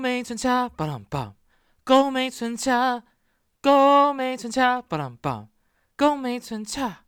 美村恰巴朗棒，高美村恰，高美村恰巴朗棒，高美村恰。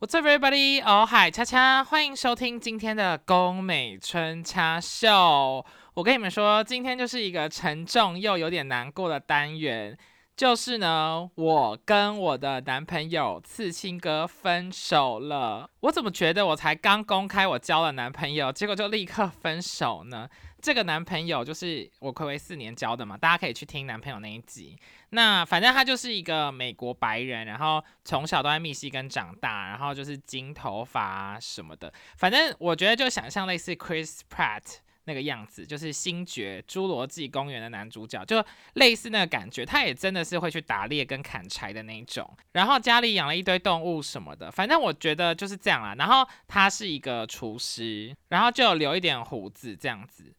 What's up, everybody？哦嗨，恰恰，欢迎收听今天的宫美春恰秀。我跟你们说，今天就是一个沉重又有点难过的单元。就是呢，我跟我的男朋友刺青哥分手了。我怎么觉得我才刚公开我交了男朋友，结果就立刻分手呢？这个男朋友就是我暌违四年交的嘛，大家可以去听男朋友那一集。那反正他就是一个美国白人，然后从小都在密西根长大，然后就是金头发什么的。反正我觉得就想象类似 Chris Pratt。那个样子就是星爵《侏罗纪公园》的男主角，就类似那个感觉。他也真的是会去打猎跟砍柴的那一种，然后家里养了一堆动物什么的。反正我觉得就是这样啦。然后他是一个厨师，然后就留一点胡子这样子。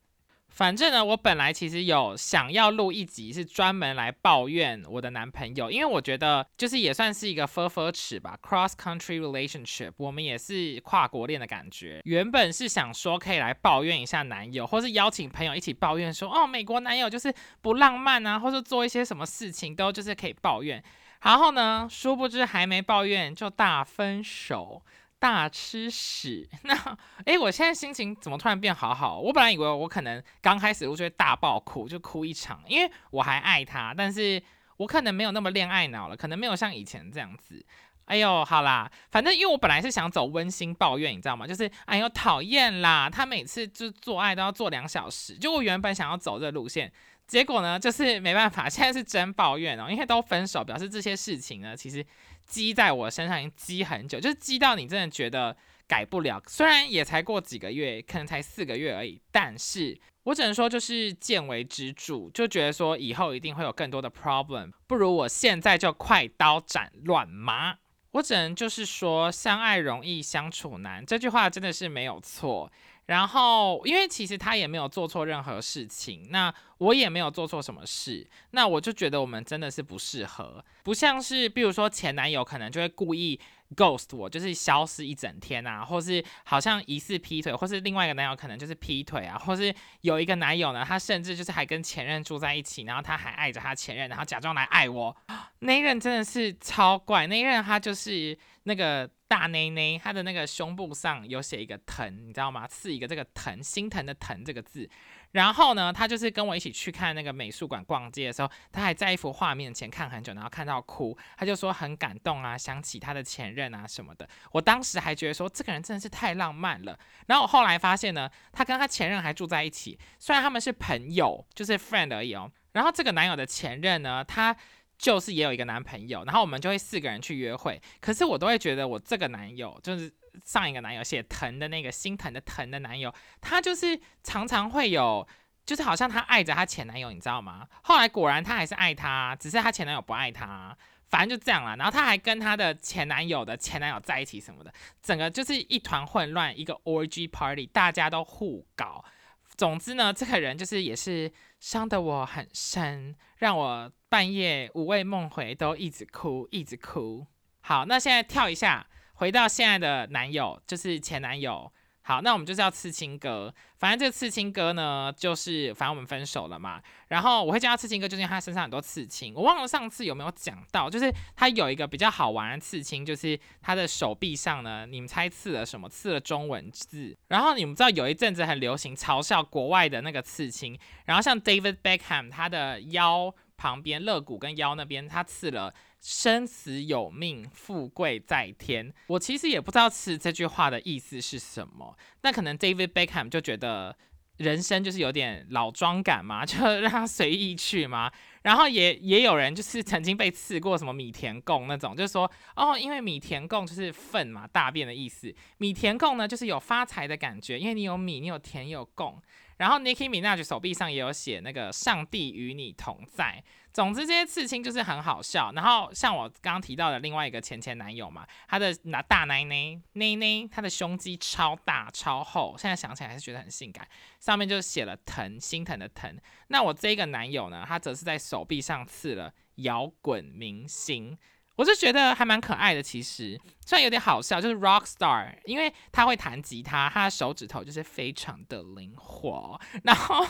反正呢，我本来其实有想要录一集，是专门来抱怨我的男朋友，因为我觉得就是也算是一个 f u r f u r 尺吧，cross country relationship，我们也是跨国恋的感觉。原本是想说可以来抱怨一下男友，或是邀请朋友一起抱怨说，哦，美国男友就是不浪漫啊，或者做一些什么事情都就是可以抱怨。然后呢，殊不知还没抱怨就大分手。大吃屎！那哎，我现在心情怎么突然变好好？我本来以为我可能刚开始我就会大爆哭，就哭一场，因为我还爱他，但是我可能没有那么恋爱脑了，可能没有像以前这样子。哎呦，好啦，反正因为我本来是想走温馨抱怨，你知道吗？就是哎呦讨厌啦，他每次就做爱都要做两小时，就我原本想要走这路线。结果呢，就是没办法，现在是真抱怨哦，因为都分手，表示这些事情呢，其实积在我身上已经积很久，就是积到你真的觉得改不了。虽然也才过几个月，可能才四个月而已，但是我只能说就是见微知著，就觉得说以后一定会有更多的 problem，不如我现在就快刀斩乱麻。我只能就是说，相爱容易相处难，这句话真的是没有错。然后，因为其实他也没有做错任何事情，那我也没有做错什么事，那我就觉得我们真的是不适合，不像是比如说前男友可能就会故意 ghost 我，就是消失一整天啊，或是好像疑似劈腿，或是另外一个男友可能就是劈腿啊，或是有一个男友呢，他甚至就是还跟前任住在一起，然后他还爱着他前任，然后假装来爱我，那一任真的是超怪，那一任他就是那个。大内内，他的那个胸部上有写一个疼，你知道吗？刺一个这个疼，心疼的疼这个字。然后呢，他就是跟我一起去看那个美术馆逛街的时候，他还在一幅画面前看很久，然后看到哭，他就说很感动啊，想起他的前任啊什么的。我当时还觉得说这个人真的是太浪漫了。然后我后来发现呢，他跟他前任还住在一起，虽然他们是朋友，就是 friend 而已哦。然后这个男友的前任呢，他。就是也有一个男朋友，然后我们就会四个人去约会。可是我都会觉得我这个男友，就是上一个男友写疼的那个心疼的疼的男友，他就是常常会有，就是好像他爱着他前男友，你知道吗？后来果然他还是爱他，只是他前男友不爱他，反正就这样了。然后他还跟他的前男友的前男友在一起什么的，整个就是一团混乱，一个 orgy party，大家都互搞。总之呢，这个人就是也是伤得我很深，让我半夜五味梦回都一直哭，一直哭。好，那现在跳一下，回到现在的男友，就是前男友。好，那我们就是要刺青哥。反正这个刺青哥呢，就是反正我们分手了嘛。然后我会叫他刺青哥，就是因为他身上很多刺青。我忘了上次有没有讲到，就是他有一个比较好玩的刺青，就是他的手臂上呢，你们猜刺了什么？刺了中文字。然后你们知道有一阵子很流行嘲笑国外的那个刺青。然后像 David Beckham，他的腰旁边肋骨跟腰那边，他刺了。生死有命，富贵在天。我其实也不知道是这句话的意思是什么。那可能 David Beckham 就觉得人生就是有点老庄感嘛，就让他随意去嘛。然后也也有人就是曾经被刺过什么米田共那种，就是说哦，因为米田共就是粪嘛，大便的意思。米田共呢，就是有发财的感觉，因为你有米，你有田，有共。然后 Nicki Minaj 手臂上也有写那个“上帝与你同在”。总之，这些刺青就是很好笑。然后像我刚刚提到的另外一个前前男友嘛，他的那大奶奶奶奶，他的胸肌超大超厚，现在想起来还是觉得很性感。上面就写了疼，心疼的疼。那我这个男友呢，他则是在手臂上刺了摇滚明星，我就觉得还蛮可爱的。其实虽然有点好笑，就是 rock star，因为他会弹吉他，他的手指头就是非常的灵活，然后。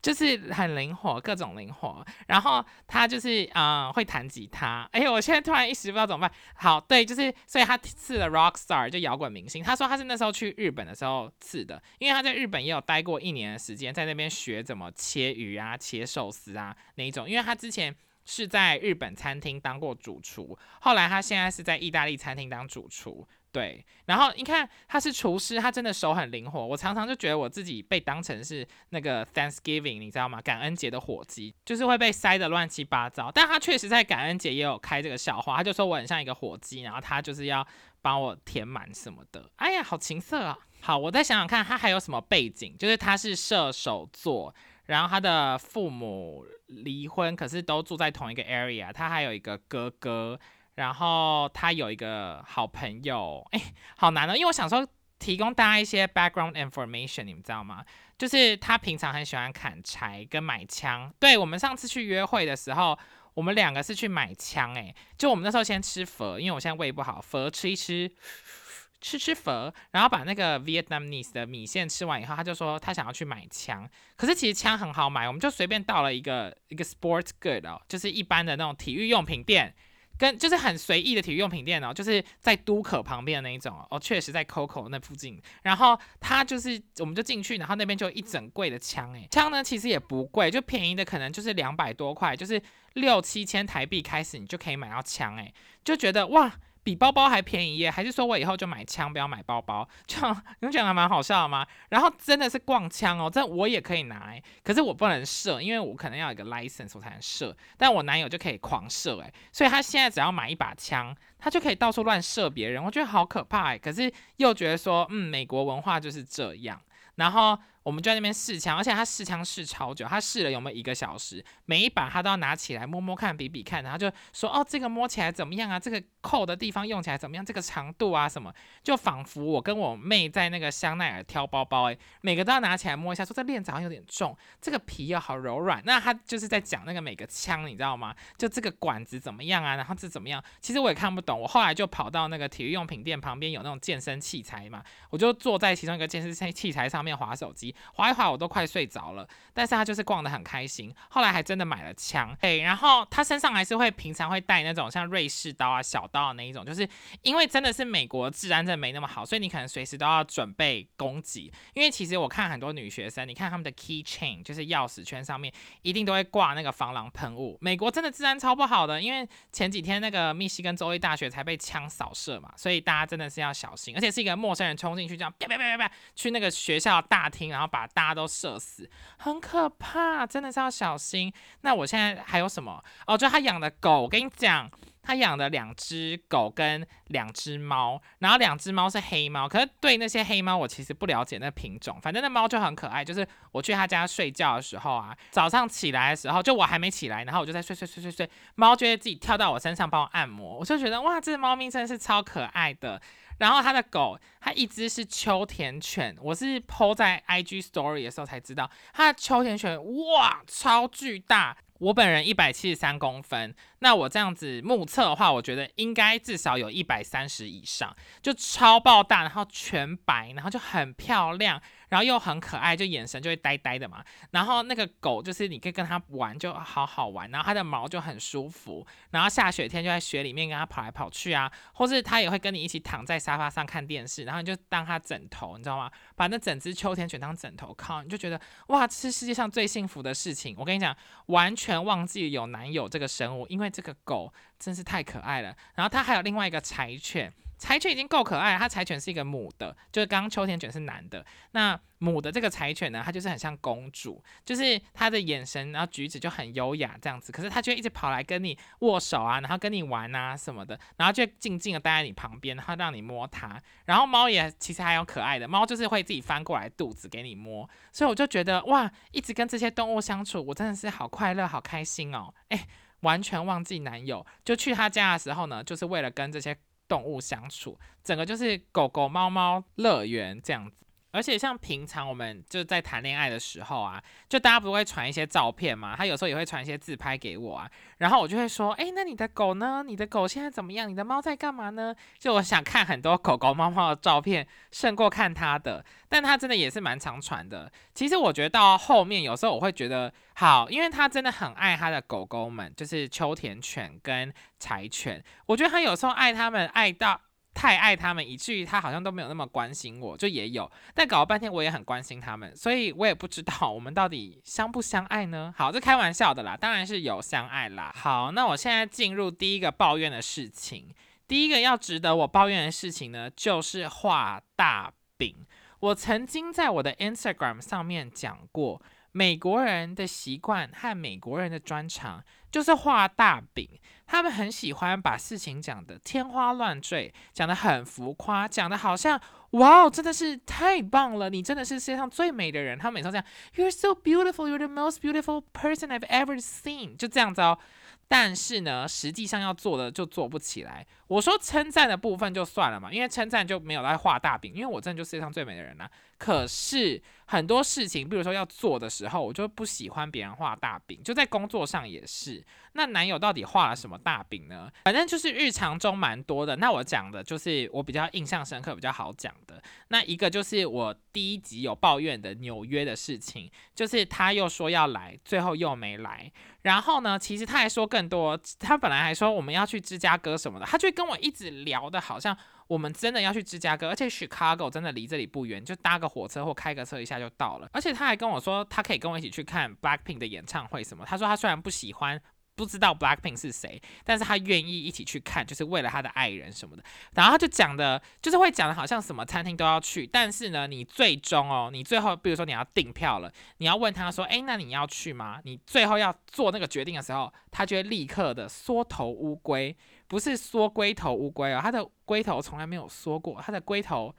就是很灵活，各种灵活。然后他就是嗯会弹吉他。哎，我现在突然一时不知道怎么办。好，对，就是所以他刺了 rock star 就摇滚明星。他说他是那时候去日本的时候刺的，因为他在日本也有待过一年的时间，在那边学怎么切鱼啊、切寿司啊那一种。因为他之前是在日本餐厅当过主厨，后来他现在是在意大利餐厅当主厨。对，然后你看他是厨师，他真的手很灵活。我常常就觉得我自己被当成是那个 Thanksgiving，你知道吗？感恩节的火鸡，就是会被塞得乱七八糟。但他确实在感恩节也有开这个笑话，他就说我很像一个火鸡，然后他就是要帮我填满什么的。哎呀，好情色啊！好，我再想想看，他还有什么背景？就是他是射手座，然后他的父母离婚，可是都住在同一个 area。他还有一个哥哥。然后他有一个好朋友，哎，好难哦，因为我想说提供大家一些 background information，你们知道吗？就是他平常很喜欢砍柴跟买枪。对我们上次去约会的时候，我们两个是去买枪，哎，就我们那时候先吃佛，因为我现在胃不好，佛吃一吃，吃吃佛，然后把那个 Vietnamese 的米线吃完以后，他就说他想要去买枪，可是其实枪很好买，我们就随便到了一个一个 sports good 哦，就是一般的那种体育用品店。跟就是很随意的体育用品店哦，就是在都可旁边的那一种哦，确实在 Coco 那附近。然后他就是，我们就进去，然后那边就一整柜的枪，诶，枪呢其实也不贵，就便宜的可能就是两百多块，就是六七千台币开始，你就可以买到枪，诶，就觉得哇。比包包还便宜耶？还是说我以后就买枪，不要买包包？就 你们觉得还蛮好笑的吗？然后真的是逛枪哦，这我也可以拿，可是我不能射，因为我可能要有一个 license 我才能射。但我男友就可以狂射，哎，所以他现在只要买一把枪，他就可以到处乱射别人。我觉得好可怕哎，可是又觉得说，嗯，美国文化就是这样。然后。我们就在那边试枪，而且他试枪试超久，他试了有没有一个小时，每一把他都要拿起来摸摸看、比比看，然后就说哦，这个摸起来怎么样啊？这个扣的地方用起来怎么样？这个长度啊什么，就仿佛我跟我妹在那个香奈儿挑包包，诶，每个都要拿起来摸一下，说这链子好像有点重，这个皮又好柔软。那他就是在讲那个每个枪，你知道吗？就这个管子怎么样啊？然后这怎么样？其实我也看不懂。我后来就跑到那个体育用品店旁边有那种健身器材嘛，我就坐在其中一个健身器材上面划手机。滑一滑我都快睡着了，但是他就是逛得很开心。后来还真的买了枪，诶，然后他身上还是会平常会带那种像瑞士刀啊、小刀的那一种，就是因为真的是美国治安真的没那么好，所以你可能随时都要准备攻击。因为其实我看很多女学生，你看他们的 key chain 就是钥匙圈上面一定都会挂那个防狼喷雾。美国真的治安超不好的，因为前几天那个密西根州立大学才被枪扫射嘛，所以大家真的是要小心，而且是一个陌生人冲进去这样啪啪啪啪啪去那个学校大厅，然后把大家都射死，很可怕，真的是要小心。那我现在还有什么？哦，就他养的狗，我跟你讲，他养的两只狗跟两只猫，然后两只猫是黑猫。可是对那些黑猫，我其实不了解那品种，反正那猫就很可爱。就是我去他家睡觉的时候啊，早上起来的时候，就我还没起来，然后我就在睡睡睡睡睡，猫就会自己跳到我身上帮我按摩，我就觉得哇，这只猫咪真的是超可爱的。然后他的狗，它一只是秋田犬，我是 PO 在 IG Story 的时候才知道，它的秋田犬哇，超巨大。我本人一百七十三公分，那我这样子目测的话，我觉得应该至少有一百三十以上，就超爆大，然后全白，然后就很漂亮。然后又很可爱，就眼神就会呆呆的嘛。然后那个狗就是你可以跟它玩，就好好玩。然后它的毛就很舒服。然后下雪天就在雪里面跟它跑来跑去啊，或是它也会跟你一起躺在沙发上看电视，然后你就当它枕头，你知道吗？把那整只秋田犬当枕头靠，你就觉得哇，这是世界上最幸福的事情。我跟你讲，完全忘记有男友这个生物，因为这个狗真是太可爱了。然后它还有另外一个柴犬。柴犬已经够可爱，它柴犬是一个母的，就是刚刚秋田犬是男的。那母的这个柴犬呢，它就是很像公主，就是它的眼神然后举止就很优雅这样子。可是它就一直跑来跟你握手啊，然后跟你玩啊什么的，然后就静静的待在你旁边，然后让你摸它。然后猫也其实还有可爱的，猫就是会自己翻过来肚子给你摸。所以我就觉得哇，一直跟这些动物相处，我真的是好快乐、好开心哦！哎，完全忘记男友，就去他家的时候呢，就是为了跟这些。动物相处，整个就是狗狗、猫猫乐园这样子。而且像平常我们就在谈恋爱的时候啊，就大家不会传一些照片嘛，他有时候也会传一些自拍给我啊，然后我就会说，哎，那你的狗呢？你的狗现在怎么样？你的猫在干嘛呢？就我想看很多狗狗、猫猫的照片，胜过看他的，但他真的也是蛮常传的。其实我觉得到后面有时候我会觉得好，因为他真的很爱他的狗狗们，就是秋田犬跟柴犬，我觉得他有时候爱他们爱到。太爱他们，以至于他好像都没有那么关心我，就也有，但搞了半天我也很关心他们，所以我也不知道我们到底相不相爱呢？好，这开玩笑的啦，当然是有相爱啦。好，那我现在进入第一个抱怨的事情，第一个要值得我抱怨的事情呢，就是画大饼。我曾经在我的 Instagram 上面讲过，美国人的习惯和美国人的专长就是画大饼。他们很喜欢把事情讲得天花乱坠，讲得很浮夸，讲得好像哇哦，真的是太棒了，你真的是世界上最美的人。他们每次这样，You're so beautiful, you're the most beautiful person I've ever seen，就这样子哦。但是呢，实际上要做的就做不起来。我说称赞的部分就算了嘛，因为称赞就没有来画大饼，因为我真的就世界上最美的人呐。可是很多事情，比如说要做的时候，我就不喜欢别人画大饼，就在工作上也是。那男友到底画了什么大饼呢？反正就是日常中蛮多的。那我讲的就是我比较印象深刻、比较好讲的。那一个就是我第一集有抱怨的纽约的事情，就是他又说要来，最后又没来。然后呢，其实他还说更多，他本来还说我们要去芝加哥什么的，他就跟我一直聊的好像我们真的要去芝加哥，而且 Chicago 真的离这里不远，就搭个火车或开个车一下就到了。而且他还跟我说，他可以跟我一起去看 Blackpink 的演唱会什么。他说他虽然不喜欢。不知道 Blackpink 是谁，但是他愿意一起去看，就是为了他的爱人什么的。然后他就讲的，就是会讲的好像什么餐厅都要去，但是呢，你最终哦，你最后比如说你要订票了，你要问他说，哎，那你要去吗？你最后要做那个决定的时候，他就会立刻的缩头乌龟，不是缩龟头乌龟哦，它的龟头从来没有缩过，它的龟头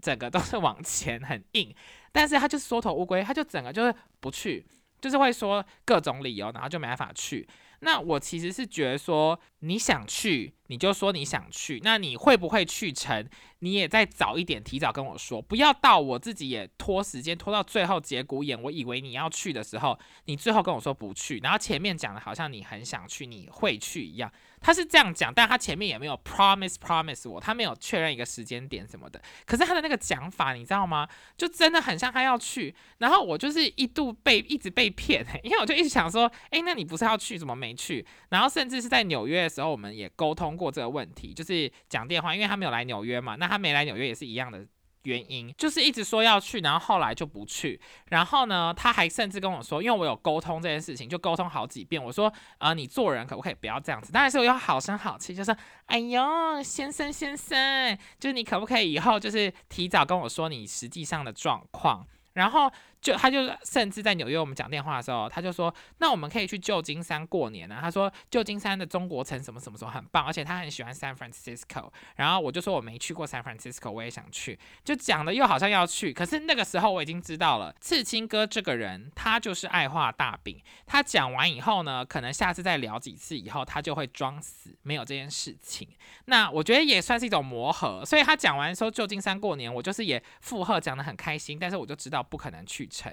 整个都是往前很硬，但是它就是缩头乌龟，它就整个就是不去，就是会说各种理由，然后就没办法去。那我其实是觉得说，你想去你就说你想去，那你会不会去成？你也再早一点提早跟我说，不要到我自己也拖时间拖到最后节骨眼，我以为你要去的时候，你最后跟我说不去，然后前面讲的好像你很想去，你会去一样。他是这样讲，但他前面也没有 promise promise 我，他没有确认一个时间点什么的。可是他的那个讲法，你知道吗？就真的很像他要去，然后我就是一度被一直被骗，因为我就一直想说，哎，那你不是要去，怎么没去？然后甚至是在纽约的时候，我们也沟通过这个问题，就是讲电话，因为他没有来纽约嘛，那他没来纽约也是一样的。原因就是一直说要去，然后后来就不去。然后呢，他还甚至跟我说，因为我有沟通这件事情，就沟通好几遍。我说，呃，你做人可不可以不要这样子？当然是我要好声好气，就说，哎呦，先生先生，就是你可不可以以后就是提早跟我说你实际上的状况。然后就他就甚至在纽约我们讲电话的时候，他就说，那我们可以去旧金山过年啊。他说旧金山的中国城什么什么什么很棒，而且他很喜欢 San Francisco。然后我就说我没去过 San Francisco，我也想去。就讲的又好像要去，可是那个时候我已经知道了，刺青哥这个人他就是爱画大饼。他讲完以后呢，可能下次再聊几次以后，他就会装死，没有这件事情。那我觉得也算是一种磨合。所以他讲完说旧金山过年，我就是也附和讲的很开心，但是我就知道。不可能去成。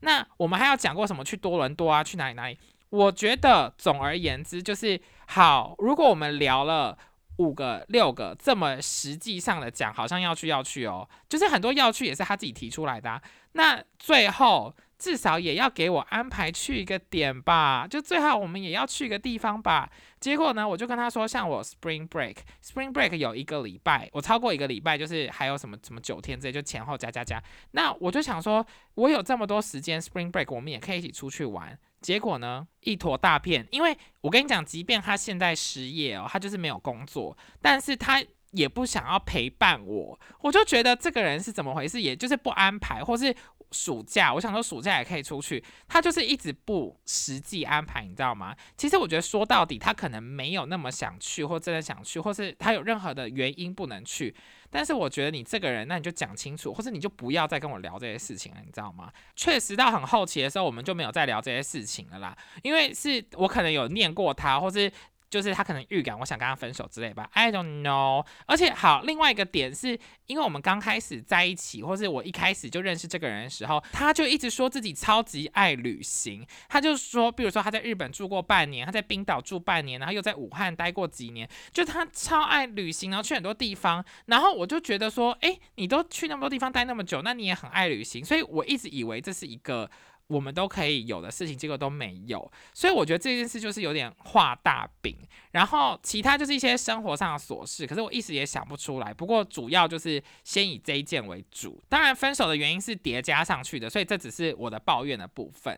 那我们还要讲过什么？去多伦多啊？去哪里哪里？我觉得总而言之就是好。如果我们聊了五个六个这么实际上的讲，好像要去要去哦，就是很多要去也是他自己提出来的。那最后。至少也要给我安排去一个点吧，就最好我们也要去一个地方吧。结果呢，我就跟他说，像我 Spring Break，Spring Break 有一个礼拜，我超过一个礼拜，就是还有什么什么九天这些，就前后加加加。那我就想说，我有这么多时间，Spring Break 我们也可以一起出去玩。结果呢，一坨大片。因为我跟你讲，即便他现在失业哦，他就是没有工作，但是他也不想要陪伴我。我就觉得这个人是怎么回事，也就是不安排，或是。暑假，我想说暑假也可以出去，他就是一直不实际安排，你知道吗？其实我觉得说到底，他可能没有那么想去，或真的想去，或是他有任何的原因不能去。但是我觉得你这个人，那你就讲清楚，或者你就不要再跟我聊这些事情了，你知道吗？确实到很后期的时候，我们就没有再聊这些事情了啦，因为是我可能有念过他，或是。就是他可能预感我想跟他分手之类吧，I don't know。而且好，另外一个点是因为我们刚开始在一起，或是我一开始就认识这个人的时候，他就一直说自己超级爱旅行。他就说，比如说他在日本住过半年，他在冰岛住半年，然后又在武汉待过几年，就他超爱旅行，然后去很多地方。然后我就觉得说，哎，你都去那么多地方待那么久，那你也很爱旅行。所以我一直以为这是一个。我们都可以有的事情，结果都没有，所以我觉得这件事就是有点画大饼，然后其他就是一些生活上的琐事，可是我一时也想不出来。不过主要就是先以这一件为主，当然分手的原因是叠加上去的，所以这只是我的抱怨的部分。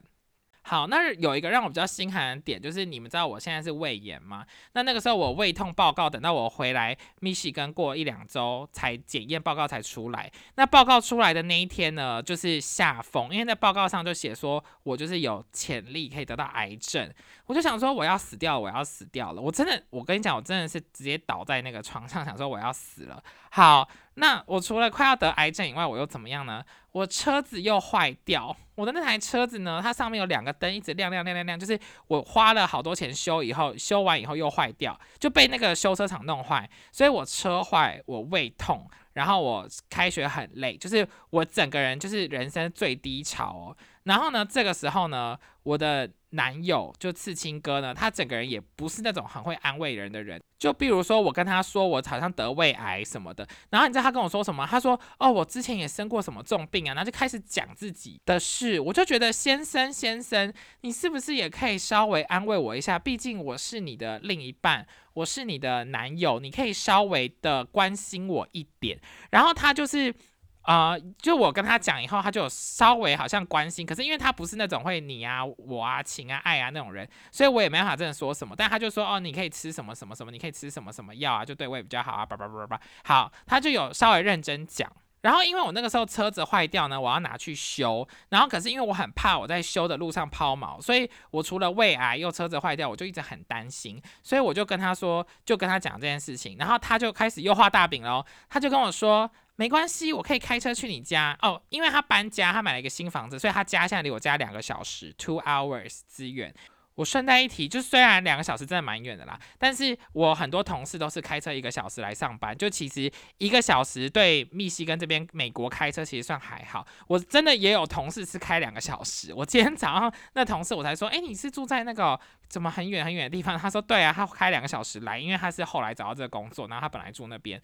好，那有一个让我比较心寒的点，就是你们知道我现在是胃炎吗？那那个时候我胃痛报告，等到我回来密西根过一两周才检验报告才出来。那报告出来的那一天呢，就是下风，因为在报告上就写说我就是有潜力可以得到癌症。我就想说我要死掉了，我要死掉了。我真的，我跟你讲，我真的是直接倒在那个床上，想说我要死了。好，那我除了快要得癌症以外，我又怎么样呢？我车子又坏掉，我的那台车子呢，它上面有两个灯一直亮亮亮亮亮，就是我花了好多钱修以后，修完以后又坏掉，就被那个修车厂弄坏，所以我车坏，我胃痛，然后我开学很累，就是我整个人就是人生最低潮哦。然后呢，这个时候呢，我的。男友就刺青哥呢，他整个人也不是那种很会安慰人的人。就比如说，我跟他说我好像得胃癌什么的，然后你知道他跟我说什么？他说：“哦，我之前也生过什么重病啊。”然后就开始讲自己的事。我就觉得，先生先生，你是不是也可以稍微安慰我一下？毕竟我是你的另一半，我是你的男友，你可以稍微的关心我一点。然后他就是。啊，就我跟他讲以后，他就稍微好像关心，可是因为他不是那种会你啊、我啊、情啊、爱啊那种人，所以我也没办法真的说什么。但他就说，哦，你可以吃什么什么什么，你可以吃什么什么药啊，就对胃比较好啊，叭叭叭叭叭。好，他就有稍微认真讲。然后因为我那个时候车子坏掉呢，我要拿去修。然后可是因为我很怕我在修的路上抛锚，所以我除了胃癌又车子坏掉，我就一直很担心。所以我就跟他说，就跟他讲这件事情。然后他就开始又画大饼喽，他就跟我说。没关系，我可以开车去你家哦，因为他搬家，他买了一个新房子，所以他家现在离我家两个小时，two hours 资源。我顺带一提，就虽然两个小时真的蛮远的啦，但是我很多同事都是开车一个小时来上班，就其实一个小时对密西根这边美国开车其实算还好。我真的也有同事是开两个小时，我今天早上那同事我才说，哎，你是住在那个怎么很远很远的地方？他说对啊，他开两个小时来，因为他是后来找到这个工作，然后他本来住那边。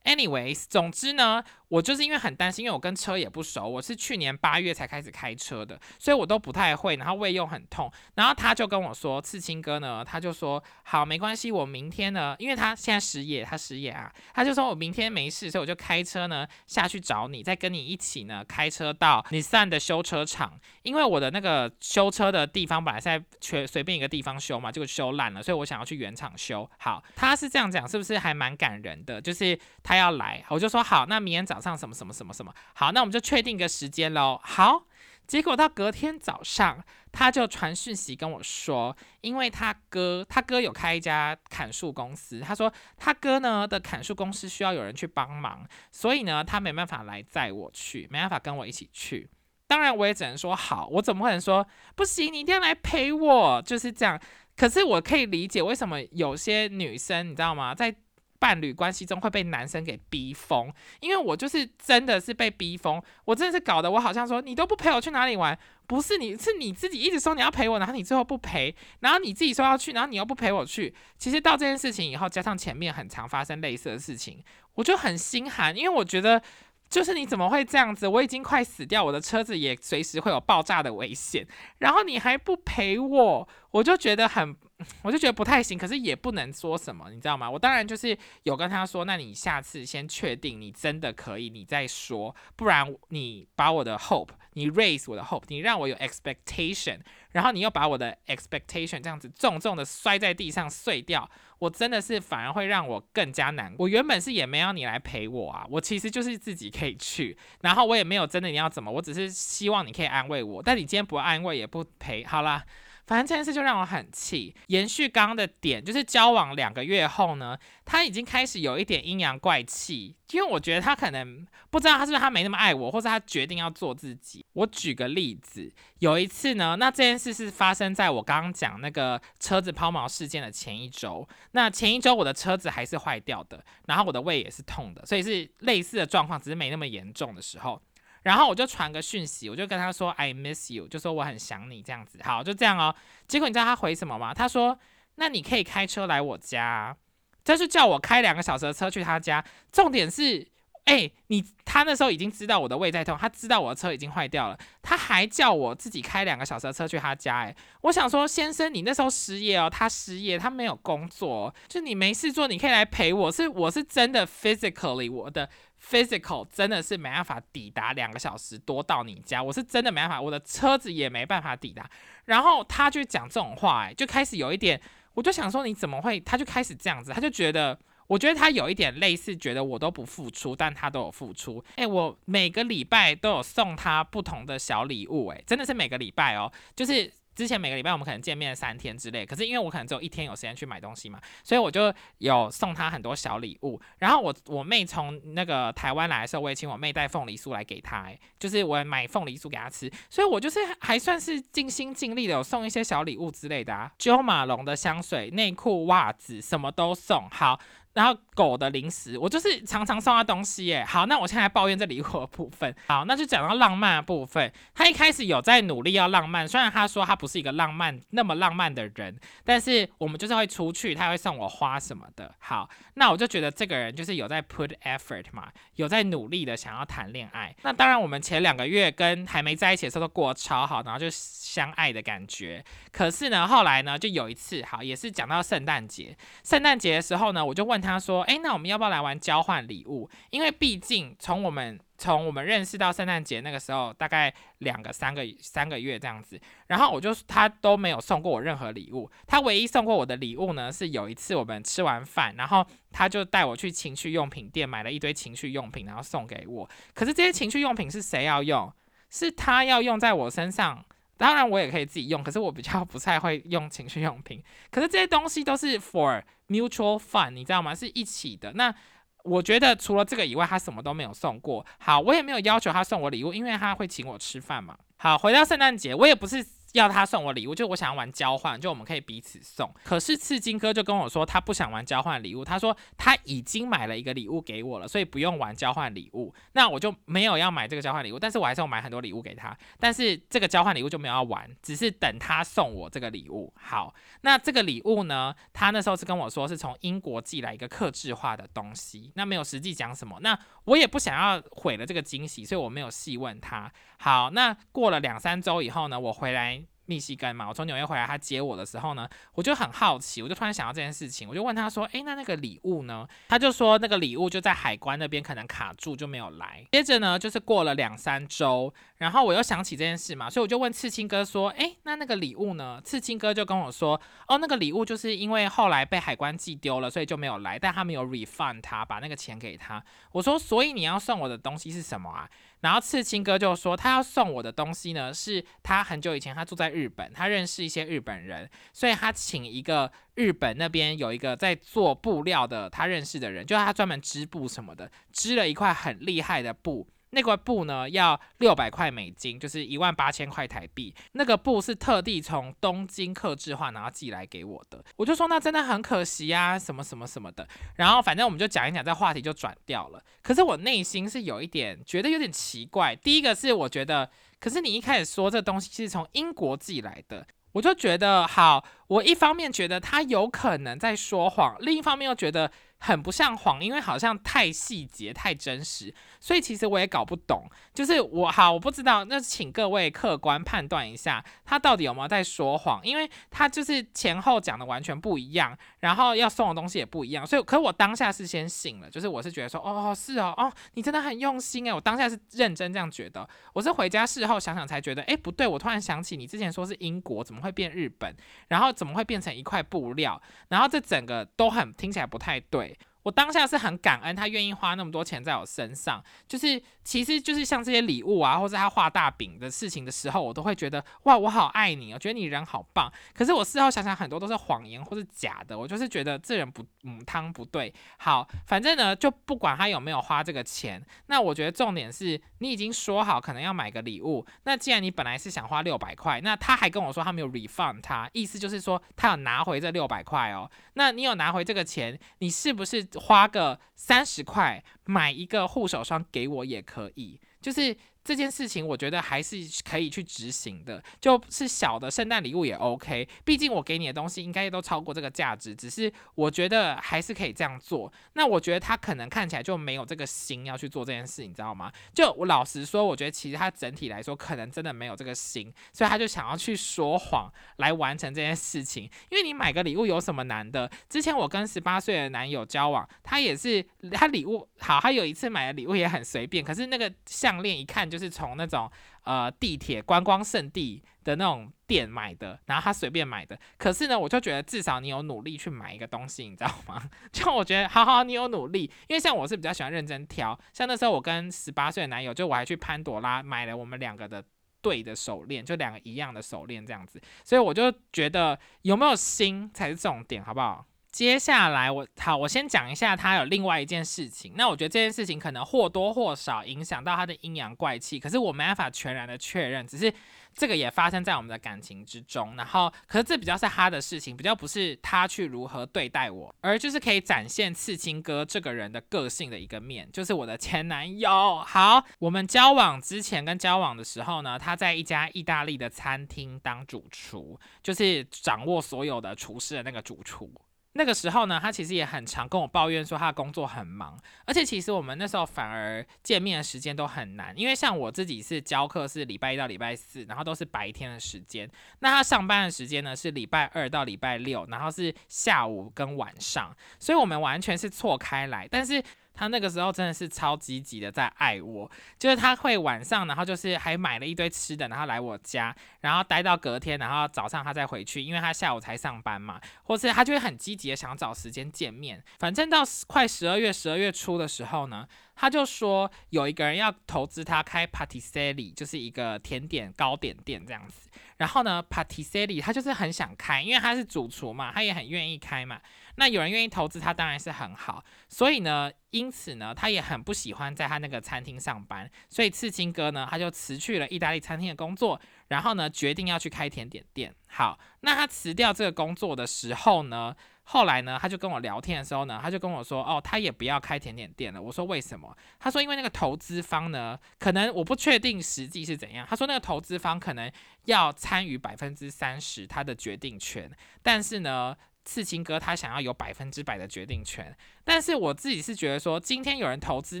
Anyways，总之呢。我就是因为很担心，因为我跟车也不熟，我是去年八月才开始开车的，所以我都不太会，然后胃又很痛，然后他就跟我说，刺青哥呢，他就说好没关系，我明天呢，因为他现在失业，他失业啊，他就说我明天没事，所以我就开车呢下去找你，再跟你一起呢开车到你散的修车厂，因为我的那个修车的地方本来在全随便一个地方修嘛，结果修烂了，所以我想要去原厂修。好，他是这样讲，是不是还蛮感人的？就是他要来，我就说好，那明天早。上什么什么什么什么好，那我们就确定个时间喽。好，结果到隔天早上，他就传讯息跟我说，因为他哥，他哥有开一家砍树公司，他说他哥呢的砍树公司需要有人去帮忙，所以呢他没办法来载我去，没办法跟我一起去。当然我也只能说好，我怎么可能说不行？你一定要来陪我，就是这样。可是我可以理解为什么有些女生，你知道吗，在。伴侣关系中会被男生给逼疯，因为我就是真的是被逼疯，我真的是搞得我好像说你都不陪我去哪里玩，不是你是你自己一直说你要陪我，然后你最后不陪，然后你自己说要去，然后你又不陪我去。其实到这件事情以后，加上前面很常发生类似的事情，我就很心寒，因为我觉得就是你怎么会这样子？我已经快死掉，我的车子也随时会有爆炸的危险，然后你还不陪我，我就觉得很。我就觉得不太行，可是也不能说什么，你知道吗？我当然就是有跟他说，那你下次先确定你真的可以，你再说，不然你把我的 hope，你 raise 我的 hope，你让我有 expectation，然后你又把我的 expectation 这样子重重的摔在地上碎掉，我真的是反而会让我更加难。我原本是也没有你来陪我啊，我其实就是自己可以去，然后我也没有真的你要怎么，我只是希望你可以安慰我，但你今天不安慰也不陪，好啦。反正这件事就让我很气。延续刚刚的点，就是交往两个月后呢，他已经开始有一点阴阳怪气，因为我觉得他可能不知道他是不是他没那么爱我，或者他决定要做自己。我举个例子，有一次呢，那这件事是发生在我刚刚讲那个车子抛锚事件的前一周。那前一周我的车子还是坏掉的，然后我的胃也是痛的，所以是类似的状况，只是没那么严重的时候。然后我就传个讯息，我就跟他说 I miss you，就说我很想你这样子。好，就这样哦。结果你知道他回什么吗？他说：“那你可以开车来我家。”这就叫我开两个小时的车去他家。重点是，哎，你他那时候已经知道我的胃在痛，他知道我的车已经坏掉了，他还叫我自己开两个小时的车去他家。哎，我想说，先生，你那时候失业哦，他失业，他没有工作，就你没事做，你可以来陪我。是，我是真的 physically 我的。Physical 真的是没办法抵达两个小时多到你家，我是真的没办法，我的车子也没办法抵达。然后他就讲这种话，哎，就开始有一点，我就想说你怎么会？他就开始这样子，他就觉得，我觉得他有一点类似，觉得我都不付出，但他都有付出。哎，我每个礼拜都有送他不同的小礼物，哎，真的是每个礼拜哦，就是。之前每个礼拜我们可能见面三天之类，可是因为我可能只有一天有时间去买东西嘛，所以我就有送他很多小礼物。然后我我妹从那个台湾来的时候，我也请我妹带凤梨酥来给她，就是我买凤梨酥给她吃。所以我就是还算是尽心尽力的，有送一些小礼物之类的啊，九马龙的香水、内裤、袜子，什么都送好。然后狗的零食，我就是常常送他东西耶。好，那我现在抱怨这礼物的部分。好，那就讲到浪漫的部分。他一开始有在努力要浪漫，虽然他说他不是一个浪漫那么浪漫的人，但是我们就是会出去，他会送我花什么的。好，那我就觉得这个人就是有在 put effort 嘛，有在努力的想要谈恋爱。那当然，我们前两个月跟还没在一起的时候都过得超好，然后就相爱的感觉。可是呢，后来呢，就有一次，好，也是讲到圣诞节。圣诞节的时候呢，我就问。他他说：“哎，那我们要不要来玩交换礼物？因为毕竟从我们从我们认识到圣诞节那个时候，大概两个三个三个月这样子。然后我就他都没有送过我任何礼物。他唯一送过我的礼物呢，是有一次我们吃完饭，然后他就带我去情趣用品店买了一堆情趣用品，然后送给我。可是这些情趣用品是谁要用？是他要用在我身上。当然我也可以自己用，可是我比较不太会用情趣用品。可是这些东西都是 for。” Mutual fun，你知道吗？是一起的。那我觉得除了这个以外，他什么都没有送过。好，我也没有要求他送我礼物，因为他会请我吃饭嘛。好，回到圣诞节，我也不是。要他送我礼物，就我想要玩交换，就我们可以彼此送。可是刺金哥就跟我说，他不想玩交换礼物，他说他已经买了一个礼物给我了，所以不用玩交换礼物。那我就没有要买这个交换礼物，但是我还是要买很多礼物给他。但是这个交换礼物就没有要玩，只是等他送我这个礼物。好，那这个礼物呢，他那时候是跟我说是从英国寄来一个克制化的东西，那没有实际讲什么。那我也不想要毁了这个惊喜，所以我没有细问他。好，那过了两三周以后呢，我回来。密西根嘛，我从纽约回来，他接我的时候呢，我就很好奇，我就突然想到这件事情，我就问他说：“诶，那那个礼物呢？”他就说那个礼物就在海关那边，可能卡住就没有来。接着呢，就是过了两三周，然后我又想起这件事嘛，所以我就问刺青哥说：“诶，那那个礼物呢？”刺青哥就跟我说：“哦，那个礼物就是因为后来被海关寄丢了，所以就没有来，但他没有 refund 他，把那个钱给他。”我说：“所以你要送我的东西是什么啊？”然后刺青哥就说，他要送我的东西呢，是他很久以前他住在日本，他认识一些日本人，所以他请一个日本那边有一个在做布料的他认识的人，就是他专门织布什么的，织了一块很厉害的布。那块布呢，要六百块美金，就是一万八千块台币。那个布是特地从东京刻制化，然后寄来给我的。我就说那真的很可惜啊，什么什么什么的。然后反正我们就讲一讲，这话题就转掉了。可是我内心是有一点觉得有点奇怪。第一个是我觉得，可是你一开始说这东西是从英国寄来的，我就觉得好。我一方面觉得他有可能在说谎，另一方面又觉得。很不像谎，因为好像太细节、太真实，所以其实我也搞不懂。就是我好，我不知道，那请各位客观判断一下，他到底有没有在说谎？因为他就是前后讲的完全不一样，然后要送的东西也不一样，所以，可我当下是先信了，就是我是觉得说，哦，是哦，哦，你真的很用心诶。我当下是认真这样觉得。我是回家事后想想才觉得，哎，不对，我突然想起你之前说是英国，怎么会变日本？然后怎么会变成一块布料？然后这整个都很听起来不太对。我当下是很感恩他愿意花那么多钱在我身上，就是其实就是像这些礼物啊，或者他画大饼的事情的时候，我都会觉得哇，我好爱你，我觉得你人好棒。可是我事后想想，很多都是谎言或是假的，我就是觉得这人不母汤不对。好，反正呢，就不管他有没有花这个钱，那我觉得重点是你已经说好可能要买个礼物，那既然你本来是想花六百块，那他还跟我说他没有 refund 他，意思就是说他要拿回这六百块哦。那你有拿回这个钱，你是不是花个三十块买一个护手霜给我也可以？就是。这件事情我觉得还是可以去执行的，就是小的圣诞礼物也 OK，毕竟我给你的东西应该都超过这个价值，只是我觉得还是可以这样做。那我觉得他可能看起来就没有这个心要去做这件事，你知道吗？就我老实说，我觉得其实他整体来说可能真的没有这个心，所以他就想要去说谎来完成这件事情。因为你买个礼物有什么难的？之前我跟十八岁的男友交往，他也是他礼物好，他有一次买的礼物也很随便，可是那个项链一看。就是从那种呃地铁观光圣地的那种店买的，然后他随便买的。可是呢，我就觉得至少你有努力去买一个东西，你知道吗？就我觉得，好好，你有努力。因为像我是比较喜欢认真挑，像那时候我跟十八岁的男友，就我还去潘朵拉买了我们两个的对的手链，就两个一样的手链这样子。所以我就觉得有没有心才是重点，好不好？接下来我好，我先讲一下他有另外一件事情。那我觉得这件事情可能或多或少影响到他的阴阳怪气，可是我没办法全然的确认。只是这个也发生在我们的感情之中。然后，可是这比较是他的事情，比较不是他去如何对待我，而就是可以展现刺青哥这个人的个性的一个面，就是我的前男友。好，我们交往之前跟交往的时候呢，他在一家意大利的餐厅当主厨，就是掌握所有的厨师的那个主厨。那个时候呢，他其实也很常跟我抱怨说他的工作很忙，而且其实我们那时候反而见面的时间都很难，因为像我自己是教课是礼拜一到礼拜四，然后都是白天的时间，那他上班的时间呢是礼拜二到礼拜六，然后是下午跟晚上，所以我们完全是错开来，但是。他那个时候真的是超积极的在爱我，就是他会晚上，然后就是还买了一堆吃的，然后来我家，然后待到隔天，然后早上他再回去，因为他下午才上班嘛，或是他就会很积极的想找时间见面。反正到快十二月、十二月初的时候呢，他就说有一个人要投资他开 Patisserie，就是一个甜点糕点店这样子。然后呢，Patisserie 他就是很想开，因为他是主厨嘛，他也很愿意开嘛。那有人愿意投资他，当然是很好。所以呢，因此呢，他也很不喜欢在他那个餐厅上班。所以刺青哥呢，他就辞去了意大利餐厅的工作，然后呢，决定要去开甜点店。好，那他辞掉这个工作的时候呢，后来呢，他就跟我聊天的时候呢，他就跟我说，哦，他也不要开甜点店了。我说为什么？他说因为那个投资方呢，可能我不确定实际是怎样。他说那个投资方可能要参与百分之三十他的决定权，但是呢。刺青哥他想要有百分之百的决定权，但是我自己是觉得说，今天有人投资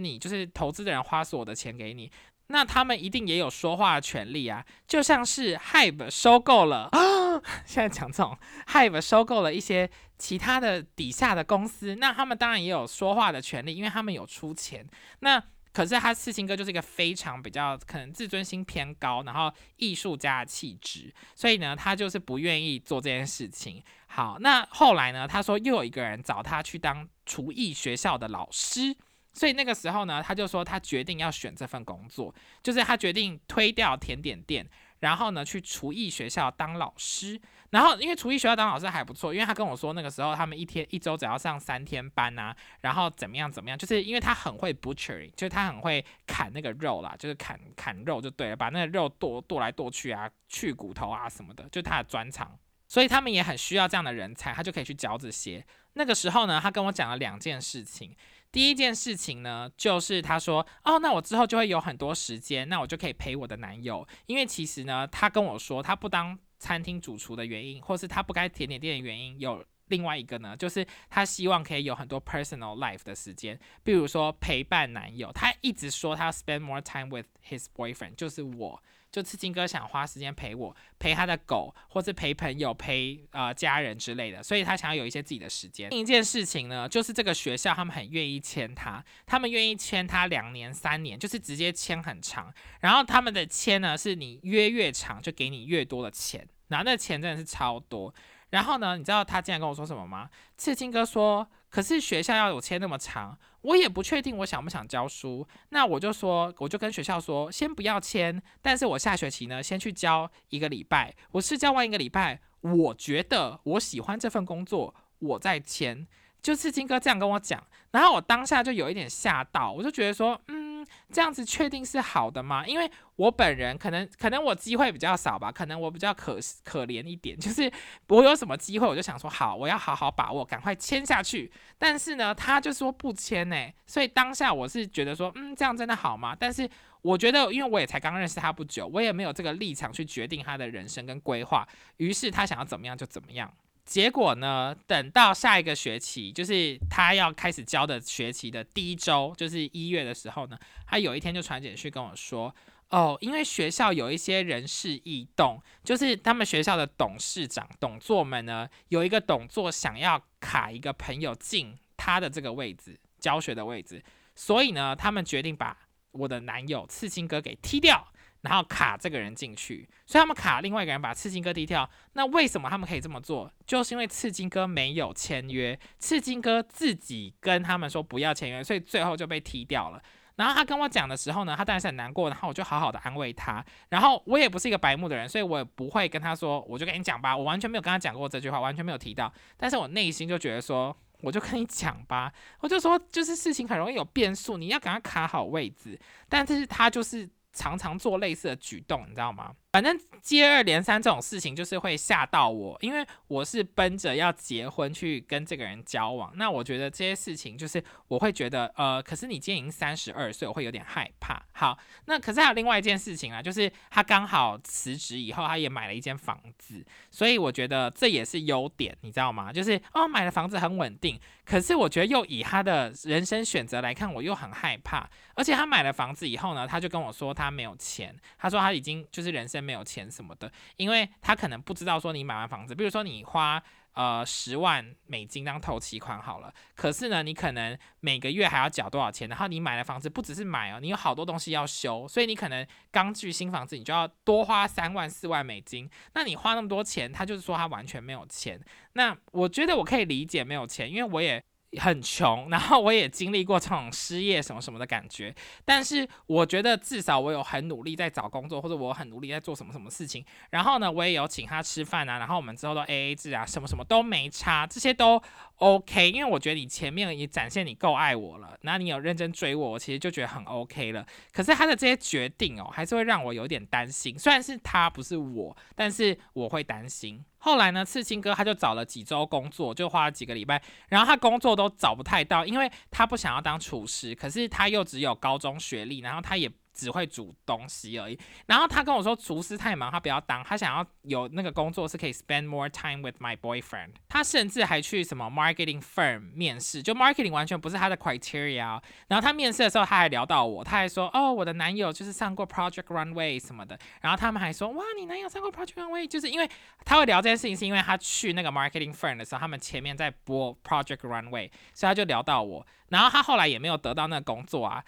你，就是投资的人花所有的钱给你，那他们一定也有说话的权利啊。就像是 Hive 收购了啊，现在讲这种 Hive 收购了一些其他的底下的公司，那他们当然也有说话的权利，因为他们有出钱。那可是他刺青哥就是一个非常比较可能自尊心偏高，然后艺术家的气质，所以呢，他就是不愿意做这件事情。好，那后来呢，他说又有一个人找他去当厨艺学校的老师，所以那个时候呢，他就说他决定要选这份工作，就是他决定推掉甜点店。然后呢，去厨艺学校当老师。然后因为厨艺学校当老师还不错，因为他跟我说那个时候他们一天一周只要上三天班啊，然后怎么样怎么样，就是因为他很会 butchery，就是他很会砍那个肉啦，就是砍砍肉就对了，把那个肉剁剁来剁去啊，去骨头啊什么的，就他的专长。所以他们也很需要这样的人才，他就可以去教这些。那个时候呢，他跟我讲了两件事情。第一件事情呢，就是他说，哦，那我之后就会有很多时间，那我就可以陪我的男友。因为其实呢，他跟我说，他不当餐厅主厨的原因，或是他不该甜点店的原因，有另外一个呢，就是他希望可以有很多 personal life 的时间，比如说陪伴男友。他一直说他 spend more time with his boyfriend，就是我。就刺青哥想花时间陪我，陪他的狗，或是陪朋友、陪呃家人之类的，所以他想要有一些自己的时间。另一件事情呢，就是这个学校他们很愿意签他，他们愿意签他两年、三年，就是直接签很长。然后他们的签呢，是你约越长就给你越多的钱，然后那钱真的是超多。然后呢，你知道他竟然跟我说什么吗？刺青哥说可是学校要有签那么长，我也不确定我想不想教书。那我就说，我就跟学校说，先不要签，但是我下学期呢，先去教一个礼拜。我是教完一个礼拜，我觉得我喜欢这份工作，我再签。就是金哥这样跟我讲，然后我当下就有一点吓到，我就觉得说，嗯，这样子确定是好的吗？因为我本人可能可能我机会比较少吧，可能我比较可可怜一点，就是我有什么机会，我就想说好，我要好好把握，赶快签下去。但是呢，他就说不签呢，所以当下我是觉得说，嗯，这样真的好吗？但是我觉得，因为我也才刚认识他不久，我也没有这个立场去决定他的人生跟规划，于是他想要怎么样就怎么样。结果呢？等到下一个学期，就是他要开始教的学期的第一周，就是一月的时候呢，他有一天就传简讯跟我说：“哦，因为学校有一些人事异动，就是他们学校的董事长、董座们呢，有一个董座想要卡一个朋友进他的这个位置，教学的位置，所以呢，他们决定把我的男友刺青哥给踢掉。”然后卡这个人进去，所以他们卡另外一个人把刺青哥踢掉。那为什么他们可以这么做？就是因为刺青哥没有签约，刺青哥自己跟他们说不要签约，所以最后就被踢掉了。然后他跟我讲的时候呢，他当然是很难过，然后我就好好的安慰他。然后我也不是一个白目的人，所以我也不会跟他说，我就跟你讲吧，我完全没有跟他讲过这句话，完全没有提到。但是我内心就觉得说，我就跟你讲吧，我就说就是事情很容易有变数，你要赶快卡好位置。但是他就是。常常做类似的举动，你知道吗？反正接二连三这种事情就是会吓到我，因为我是奔着要结婚去跟这个人交往。那我觉得这些事情就是我会觉得，呃，可是你今年已经三十二岁，我会有点害怕。好，那可是还有另外一件事情啊，就是他刚好辞职以后，他也买了一间房子，所以我觉得这也是优点，你知道吗？就是哦，买了房子很稳定。可是我觉得又以他的人生选择来看，我又很害怕。而且他买了房子以后呢，他就跟我说他没有钱，他说他已经就是人生。没有钱什么的，因为他可能不知道说你买完房子，比如说你花呃十万美金当头期款好了，可是呢，你可能每个月还要缴多少钱？然后你买了房子不只是买哦，你有好多东西要修，所以你可能刚具新房子，你就要多花三万四万美金。那你花那么多钱，他就是说他完全没有钱。那我觉得我可以理解没有钱，因为我也。很穷，然后我也经历过这种失业什么什么的感觉，但是我觉得至少我有很努力在找工作，或者我很努力在做什么什么事情。然后呢，我也有请他吃饭啊，然后我们之后都 A A 制啊，什么什么都没差，这些都 OK。因为我觉得你前面也展现你够爱我了，那你有认真追我，我其实就觉得很 OK 了。可是他的这些决定哦，还是会让我有点担心。虽然是他不是我，但是我会担心。后来呢，刺青哥他就找了几周工作，就花了几个礼拜，然后他工作都找不太到，因为他不想要当厨师，可是他又只有高中学历，然后他也。只会煮东西而已。然后他跟我说，厨师太忙，他不要当，他想要有那个工作是可以 spend more time with my boyfriend。他甚至还去什么 marketing firm 面试，就 marketing 完全不是他的 criteria。然后他面试的时候，他还聊到我，他还说，哦，我的男友就是上过 Project Runway 什么的。然后他们还说，哇，你男友上过 Project Runway，就是因为他会聊这件事情，是因为他去那个 marketing firm 的时候，他们前面在播 Project Runway，所以他就聊到我。然后他后来也没有得到那个工作啊。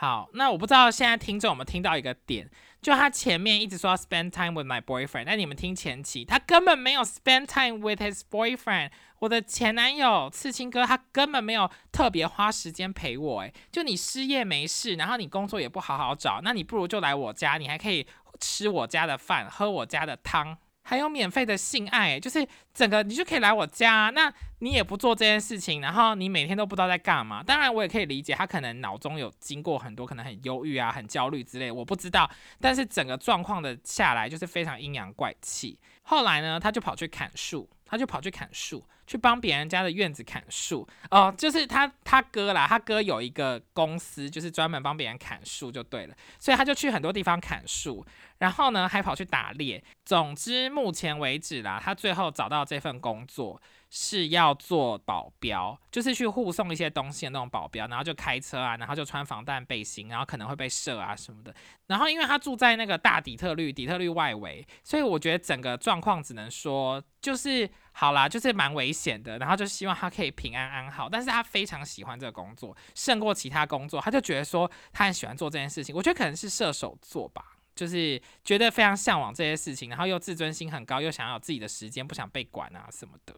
好，那我不知道现在听众有没有听到一个点，就他前面一直说要 spend time with my boyfriend，那你们听前期，他根本没有 spend time with his boyfriend，我的前男友刺青哥，他根本没有特别花时间陪我，诶，就你失业没事，然后你工作也不好好找，那你不如就来我家，你还可以吃我家的饭，喝我家的汤。还有免费的性爱，就是整个你就可以来我家，那你也不做这件事情，然后你每天都不知道在干嘛。当然，我也可以理解他可能脑中有经过很多，可能很忧郁啊、很焦虑之类，我不知道。但是整个状况的下来就是非常阴阳怪气。后来呢，他就跑去砍树，他就跑去砍树。去帮别人家的院子砍树哦，就是他他哥啦，他哥有一个公司，就是专门帮别人砍树就对了，所以他就去很多地方砍树，然后呢还跑去打猎。总之目前为止啦，他最后找到这份工作。是要做保镖，就是去护送一些东西的那种保镖，然后就开车啊，然后就穿防弹背心，然后可能会被射啊什么的。然后因为他住在那个大底特律，底特律外围，所以我觉得整个状况只能说就是好啦，就是蛮危险的。然后就希望他可以平安安好，但是他非常喜欢这个工作，胜过其他工作。他就觉得说他很喜欢做这件事情。我觉得可能是射手座吧，就是觉得非常向往这些事情，然后又自尊心很高，又想要有自己的时间，不想被管啊什么的。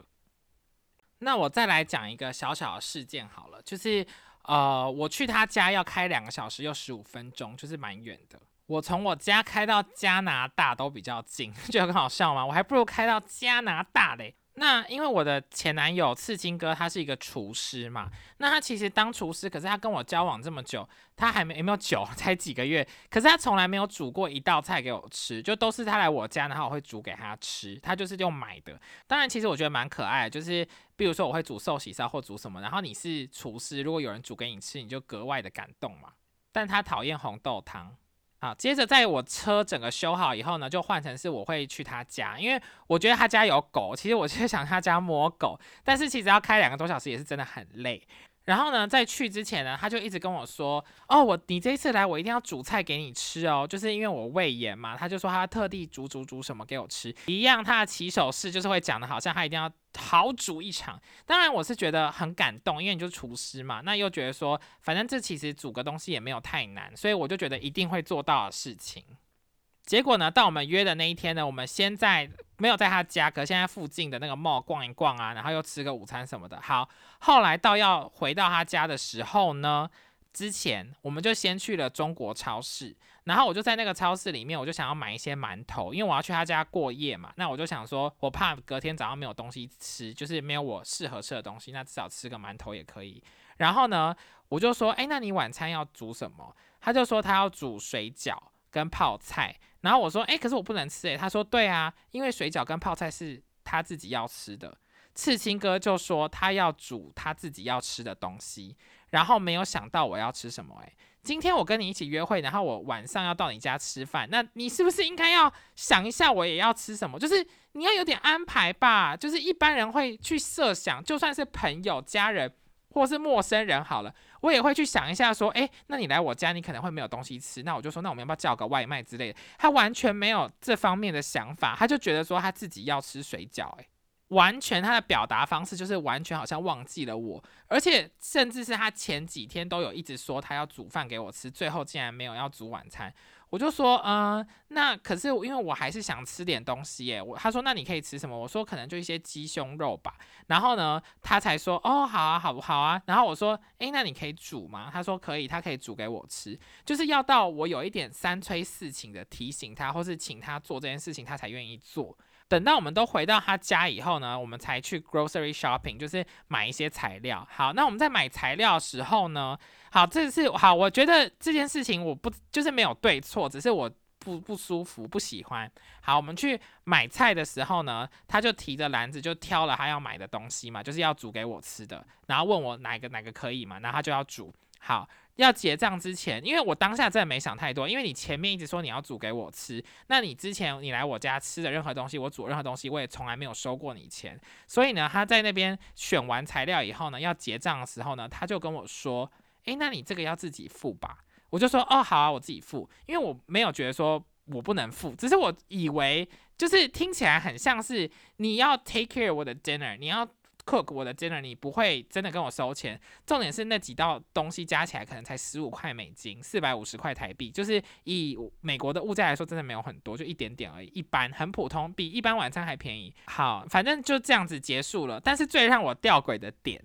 那我再来讲一个小小的事件好了，就是呃，我去他家要开两个小时又十五分钟，就是蛮远的。我从我家开到加拿大都比较近，觉得很好笑吗？我还不如开到加拿大嘞。那因为我的前男友刺青哥他是一个厨师嘛，那他其实当厨师，可是他跟我交往这么久，他还没有没有久，才几个月，可是他从来没有煮过一道菜给我吃，就都是他来我家，然后我会煮给他吃，他就是用买的。当然，其实我觉得蛮可爱的，就是比如说我会煮寿喜烧或煮什么，然后你是厨师，如果有人煮给你吃，你就格外的感动嘛。但他讨厌红豆汤。好，接着在我车整个修好以后呢，就换成是我会去他家，因为我觉得他家有狗，其实我就想他家摸狗，但是其实要开两个多小时也是真的很累。然后呢，在去之前呢，他就一直跟我说：“哦，我你这一次来，我一定要煮菜给你吃哦。”就是因为我胃炎嘛，他就说他特地煮煮煮什么给我吃。一样，他的起手式就是会讲的，好像他一定要好煮一场。当然，我是觉得很感动，因为你就是厨师嘛，那又觉得说，反正这其实煮个东西也没有太难，所以我就觉得一定会做到的事情。结果呢，到我们约的那一天呢，我们先在没有在他家，可现在附近的那个 mall 逛一逛啊，然后又吃个午餐什么的。好，后来到要回到他家的时候呢，之前我们就先去了中国超市，然后我就在那个超市里面，我就想要买一些馒头，因为我要去他家过夜嘛。那我就想说，我怕隔天早上没有东西吃，就是没有我适合吃的东西，那至少吃个馒头也可以。然后呢，我就说，哎，那你晚餐要煮什么？他就说他要煮水饺跟泡菜。然后我说，哎，可是我不能吃，哎，他说，对啊，因为水饺跟泡菜是他自己要吃的。刺青哥就说他要煮他自己要吃的东西，然后没有想到我要吃什么，哎，今天我跟你一起约会，然后我晚上要到你家吃饭，那你是不是应该要想一下我也要吃什么？就是你要有点安排吧，就是一般人会去设想，就算是朋友、家人。或是陌生人好了，我也会去想一下，说，诶，那你来我家，你可能会没有东西吃，那我就说，那我们要不要叫个外卖之类的？他完全没有这方面的想法，他就觉得说他自己要吃水饺，诶，完全他的表达方式就是完全好像忘记了我，而且甚至是他前几天都有一直说他要煮饭给我吃，最后竟然没有要煮晚餐。我就说，嗯，那可是因为我还是想吃点东西耶。我他说，那你可以吃什么？我说可能就一些鸡胸肉吧。然后呢，他才说，哦，好啊，好不好啊？然后我说，诶，那你可以煮吗？他说可以，他可以煮给我吃。就是要到我有一点三催四请的提醒他，或是请他做这件事情，他才愿意做。等到我们都回到他家以后呢，我们才去 grocery shopping，就是买一些材料。好，那我们在买材料的时候呢？好，这是好，我觉得这件事情我不就是没有对错，只是我不不舒服，不喜欢。好，我们去买菜的时候呢，他就提着篮子就挑了他要买的东西嘛，就是要煮给我吃的，然后问我哪个哪个可以嘛，然后他就要煮。好，要结账之前，因为我当下真的没想太多，因为你前面一直说你要煮给我吃，那你之前你来我家吃的任何东西，我煮任何东西，我也从来没有收过你钱。所以呢，他在那边选完材料以后呢，要结账的时候呢，他就跟我说。诶，那你这个要自己付吧？我就说哦，好啊，我自己付，因为我没有觉得说我不能付，只是我以为就是听起来很像是你要 take care 我的 dinner，你要 cook 我的 dinner，你不会真的跟我收钱。重点是那几道东西加起来可能才十五块美金，四百五十块台币，就是以美国的物价来说，真的没有很多，就一点点而已，一般很普通，比一般晚餐还便宜。好，反正就这样子结束了。但是最让我吊诡的点。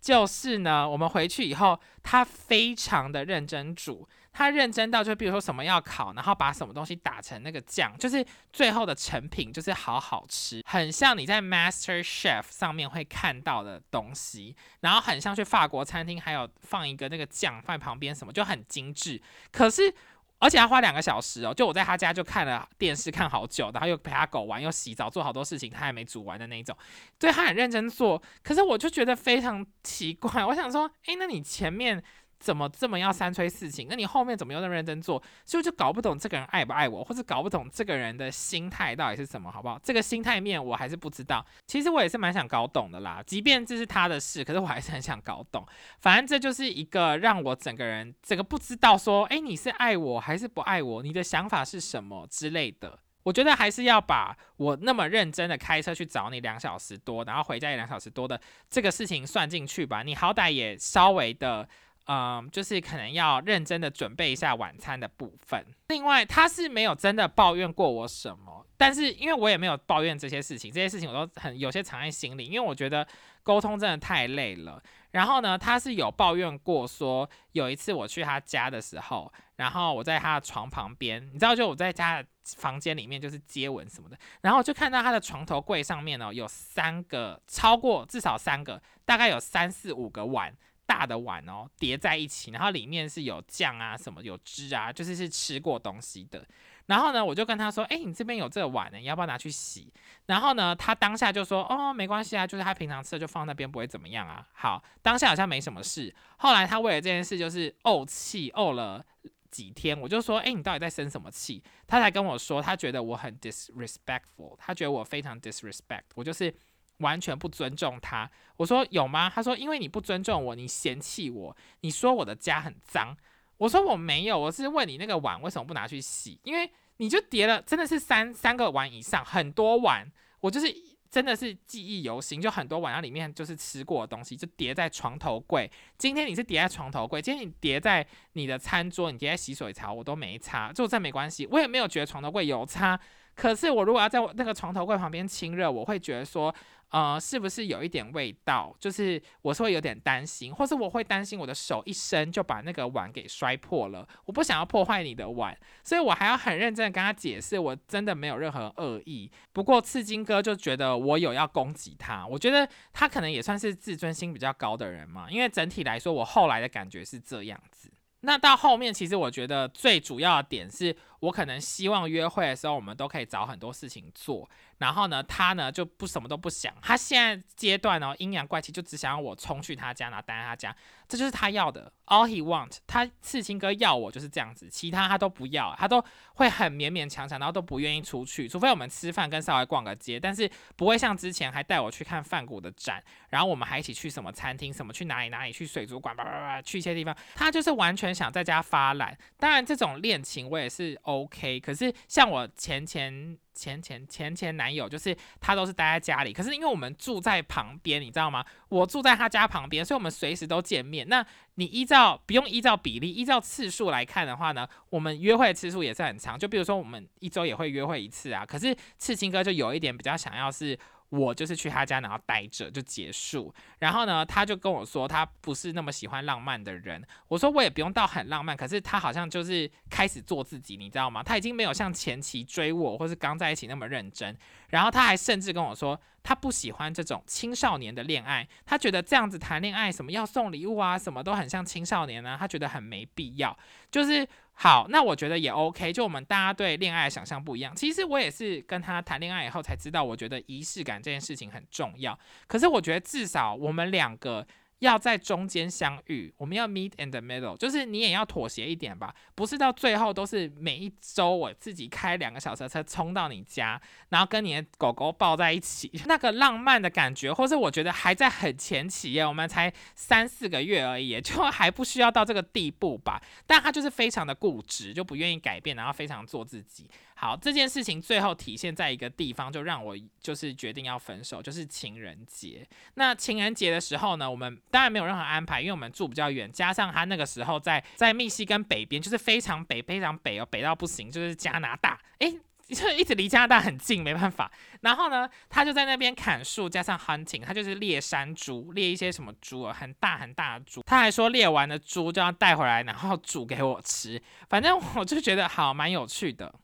就是呢，我们回去以后，他非常的认真煮，他认真到就比如说什么要烤，然后把什么东西打成那个酱，就是最后的成品就是好好吃，很像你在 Master Chef 上面会看到的东西，然后很像去法国餐厅，还有放一个那个酱放在旁边什么就很精致，可是。而且要花两个小时哦，就我在他家就看了电视看好久，然后又陪他狗玩，又洗澡做好多事情，他还没煮完的那种，对他很认真做，可是我就觉得非常奇怪，我想说，哎，那你前面。怎么这么要三催四请？那你后面怎么又那么认真做？所以就搞不懂这个人爱不爱我，或者搞不懂这个人的心态到底是什么，好不好？这个心态面我还是不知道。其实我也是蛮想搞懂的啦，即便这是他的事，可是我还是很想搞懂。反正这就是一个让我整个人整个不知道说，哎，你是爱我还是不爱我？你的想法是什么之类的？我觉得还是要把我那么认真的开车去找你两小时多，然后回家也两小时多的这个事情算进去吧。你好歹也稍微的。嗯，就是可能要认真的准备一下晚餐的部分。另外，他是没有真的抱怨过我什么，但是因为我也没有抱怨这些事情，这些事情我都很有些藏在心里，因为我觉得沟通真的太累了。然后呢，他是有抱怨过说，有一次我去他家的时候，然后我在他的床旁边，你知道，就我在家的房间里面就是接吻什么的，然后就看到他的床头柜上面呢有三个，超过至少三个，大概有三四五个碗。大的碗哦，叠在一起，然后里面是有酱啊，什么有汁啊，就是是吃过东西的。然后呢，我就跟他说：“哎，你这边有这个碗呢，你要不要拿去洗？”然后呢，他当下就说：“哦，没关系啊，就是他平常吃的就放那边，不会怎么样啊。”好，当下好像没什么事。后来他为了这件事就是怄气怄了几天，我就说：“哎，你到底在生什么气？”他才跟我说，他觉得我很 disrespectful，他觉得我非常 disrespect，我就是。完全不尊重他，我说有吗？他说因为你不尊重我，你嫌弃我，你说我的家很脏。我说我没有，我是问你那个碗为什么不拿去洗？因为你就叠了，真的是三三个碗以上，很多碗，我就是真的是记忆犹新，就很多碗，然后里面就是吃过的东西，就叠在床头柜。今天你是叠在床头柜，今天你叠在你的餐桌，你叠在洗手槽，我都没擦，就这没关系，我也没有觉得床头柜有擦。可是我如果要在那个床头柜旁边亲热，我会觉得说。呃，是不是有一点味道？就是我是会有点担心，或是我会担心我的手一伸就把那个碗给摔破了。我不想要破坏你的碗，所以我还要很认真的跟他解释，我真的没有任何恶意。不过刺金哥就觉得我有要攻击他，我觉得他可能也算是自尊心比较高的人嘛。因为整体来说，我后来的感觉是这样子。那到后面，其实我觉得最主要的点是我可能希望约会的时候，我们都可以找很多事情做。然后呢，他呢就不什么都不想，他现在阶段呢阴阳怪气，就只想要我冲去他家，然后待在他家，这就是他要的。All he want，他刺青哥要我就是这样子，其他他都不要，他都会很勉勉强强，然后都不愿意出去，除非我们吃饭跟稍微逛个街，但是不会像之前还带我去看范谷的展，然后我们还一起去什么餐厅，什么去哪里哪里去水族馆，叭叭叭去一些地方，他就是完全想在家发懒。当然这种恋情我也是 OK，可是像我前前。前前前前男友就是他都是待在家里，可是因为我们住在旁边，你知道吗？我住在他家旁边，所以我们随时都见面。那你依照不用依照比例，依照次数来看的话呢，我们约会次数也是很长。就比如说我们一周也会约会一次啊。可是刺青哥就有一点比较想要是。我就是去他家，然后待着就结束。然后呢，他就跟我说，他不是那么喜欢浪漫的人。我说我也不用到很浪漫，可是他好像就是开始做自己，你知道吗？他已经没有像前期追我或是刚在一起那么认真。然后他还甚至跟我说，他不喜欢这种青少年的恋爱，他觉得这样子谈恋爱，什么要送礼物啊，什么都很像青少年啊，他觉得很没必要。就是好，那我觉得也 OK。就我们大家对恋爱的想象不一样，其实我也是跟他谈恋爱以后才知道，我觉得仪式感这件事情很重要。可是我觉得至少我们两个。要在中间相遇，我们要 meet in the middle，就是你也要妥协一点吧，不是到最后都是每一周我自己开两个小时车冲到你家，然后跟你的狗狗抱在一起，那个浪漫的感觉，或是我觉得还在很前期耶，我们才三四个月而已，就还不需要到这个地步吧。但他就是非常的固执，就不愿意改变，然后非常做自己。好，这件事情最后体现在一个地方，就让我就是决定要分手，就是情人节。那情人节的时候呢，我们当然没有任何安排，因为我们住比较远，加上他那个时候在在密西根北边，就是非常北非常北哦，北到不行，就是加拿大，诶，就一直离加拿大很近，没办法。然后呢，他就在那边砍树，加上 hunting，他就是猎山猪，猎一些什么猪啊，很大很大的猪。他还说猎完的猪就要带回来，然后煮给我吃。反正我就觉得好蛮有趣的。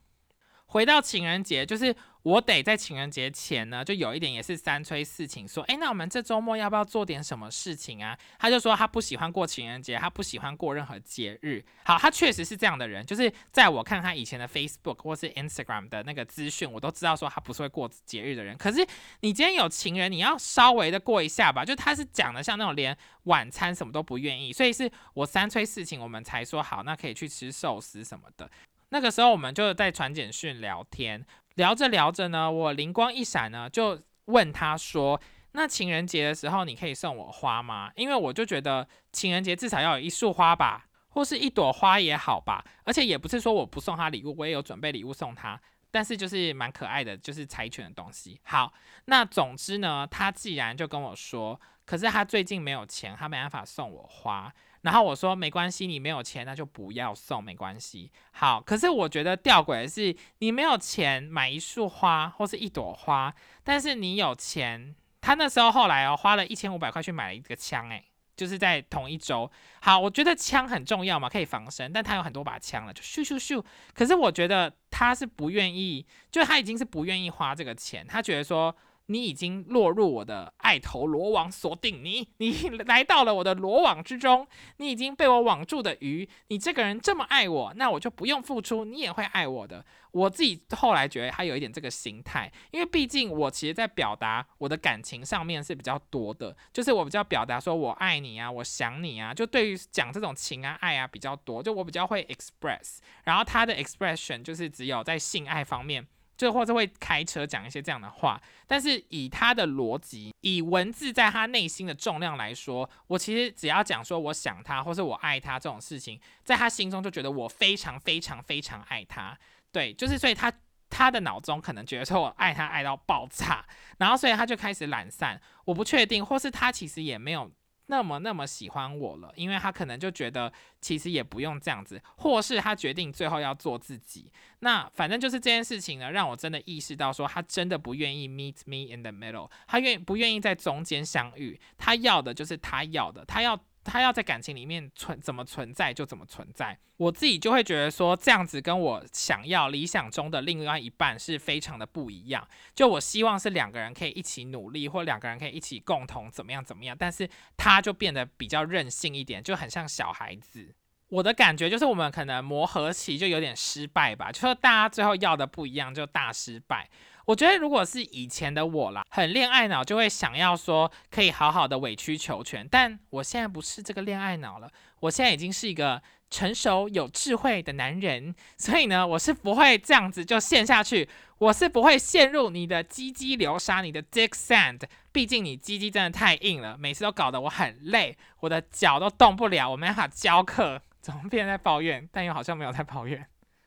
回到情人节，就是我得在情人节前呢，就有一点也是三催四请，说，哎，那我们这周末要不要做点什么事情啊？他就说他不喜欢过情人节，他不喜欢过任何节日。好，他确实是这样的人，就是在我看他以前的 Facebook 或是 Instagram 的那个资讯，我都知道说他不是会过节日的人。可是你今天有情人，你要稍微的过一下吧。就他是讲的像那种连晚餐什么都不愿意，所以是我三催四请，我们才说好，那可以去吃寿司什么的。那个时候我们就在传简讯聊天，聊着聊着呢，我灵光一闪呢，就问他说：“那情人节的时候你可以送我花吗？因为我就觉得情人节至少要有一束花吧，或是一朵花也好吧。而且也不是说我不送他礼物，我也有准备礼物送他，但是就是蛮可爱的，就是柴犬的东西。好，那总之呢，他既然就跟我说，可是他最近没有钱，他没办法送我花。”然后我说没关系，你没有钱那就不要送，没关系。好，可是我觉得吊诡的是，你没有钱买一束花或是一朵花，但是你有钱。他那时候后来哦，花了一千五百块去买了一个枪，诶，就是在同一周。好，我觉得枪很重要嘛，可以防身，但他有很多把枪了，就咻咻咻。可是我觉得他是不愿意，就他已经是不愿意花这个钱，他觉得说。你已经落入我的爱头罗网锁定你，你来到了我的罗网之中，你已经被我网住的鱼。你这个人这么爱我，那我就不用付出，你也会爱我的。我自己后来觉得他有一点这个心态，因为毕竟我其实在表达我的感情上面是比较多的，就是我比较表达说我爱你啊，我想你啊，就对于讲这种情啊爱啊比较多，就我比较会 express，然后他的 expression 就是只有在性爱方面。就或者会开车讲一些这样的话，但是以他的逻辑，以文字在他内心的重量来说，我其实只要讲说我想他，或是我爱他这种事情，在他心中就觉得我非常非常非常爱他。对，就是所以他他的脑中可能觉得说我爱他爱到爆炸，然后所以他就开始懒散。我不确定，或是他其实也没有。那么那么喜欢我了，因为他可能就觉得其实也不用这样子，或是他决定最后要做自己。那反正就是这件事情呢，让我真的意识到说，他真的不愿意 meet me in the middle，他愿不愿意在中间相遇？他要的就是他要的，他要。他要在感情里面存怎么存在就怎么存在，我自己就会觉得说这样子跟我想要理想中的另外一半是非常的不一样。就我希望是两个人可以一起努力，或两个人可以一起共同怎么样怎么样，但是他就变得比较任性一点，就很像小孩子。我的感觉就是我们可能磨合期就有点失败吧，就说大家最后要的不一样，就大失败。我觉得如果是以前的我啦，很恋爱脑，就会想要说可以好好的委曲求全。但我现在不是这个恋爱脑了，我现在已经是一个成熟有智慧的男人，所以呢，我是不会这样子就陷下去，我是不会陷入你的鸡鸡流沙，你的 dick sand。毕竟你鸡鸡真的太硬了，每次都搞得我很累，我的脚都动不了，我没办法教课，怎么变在抱怨？但又好像没有在抱怨。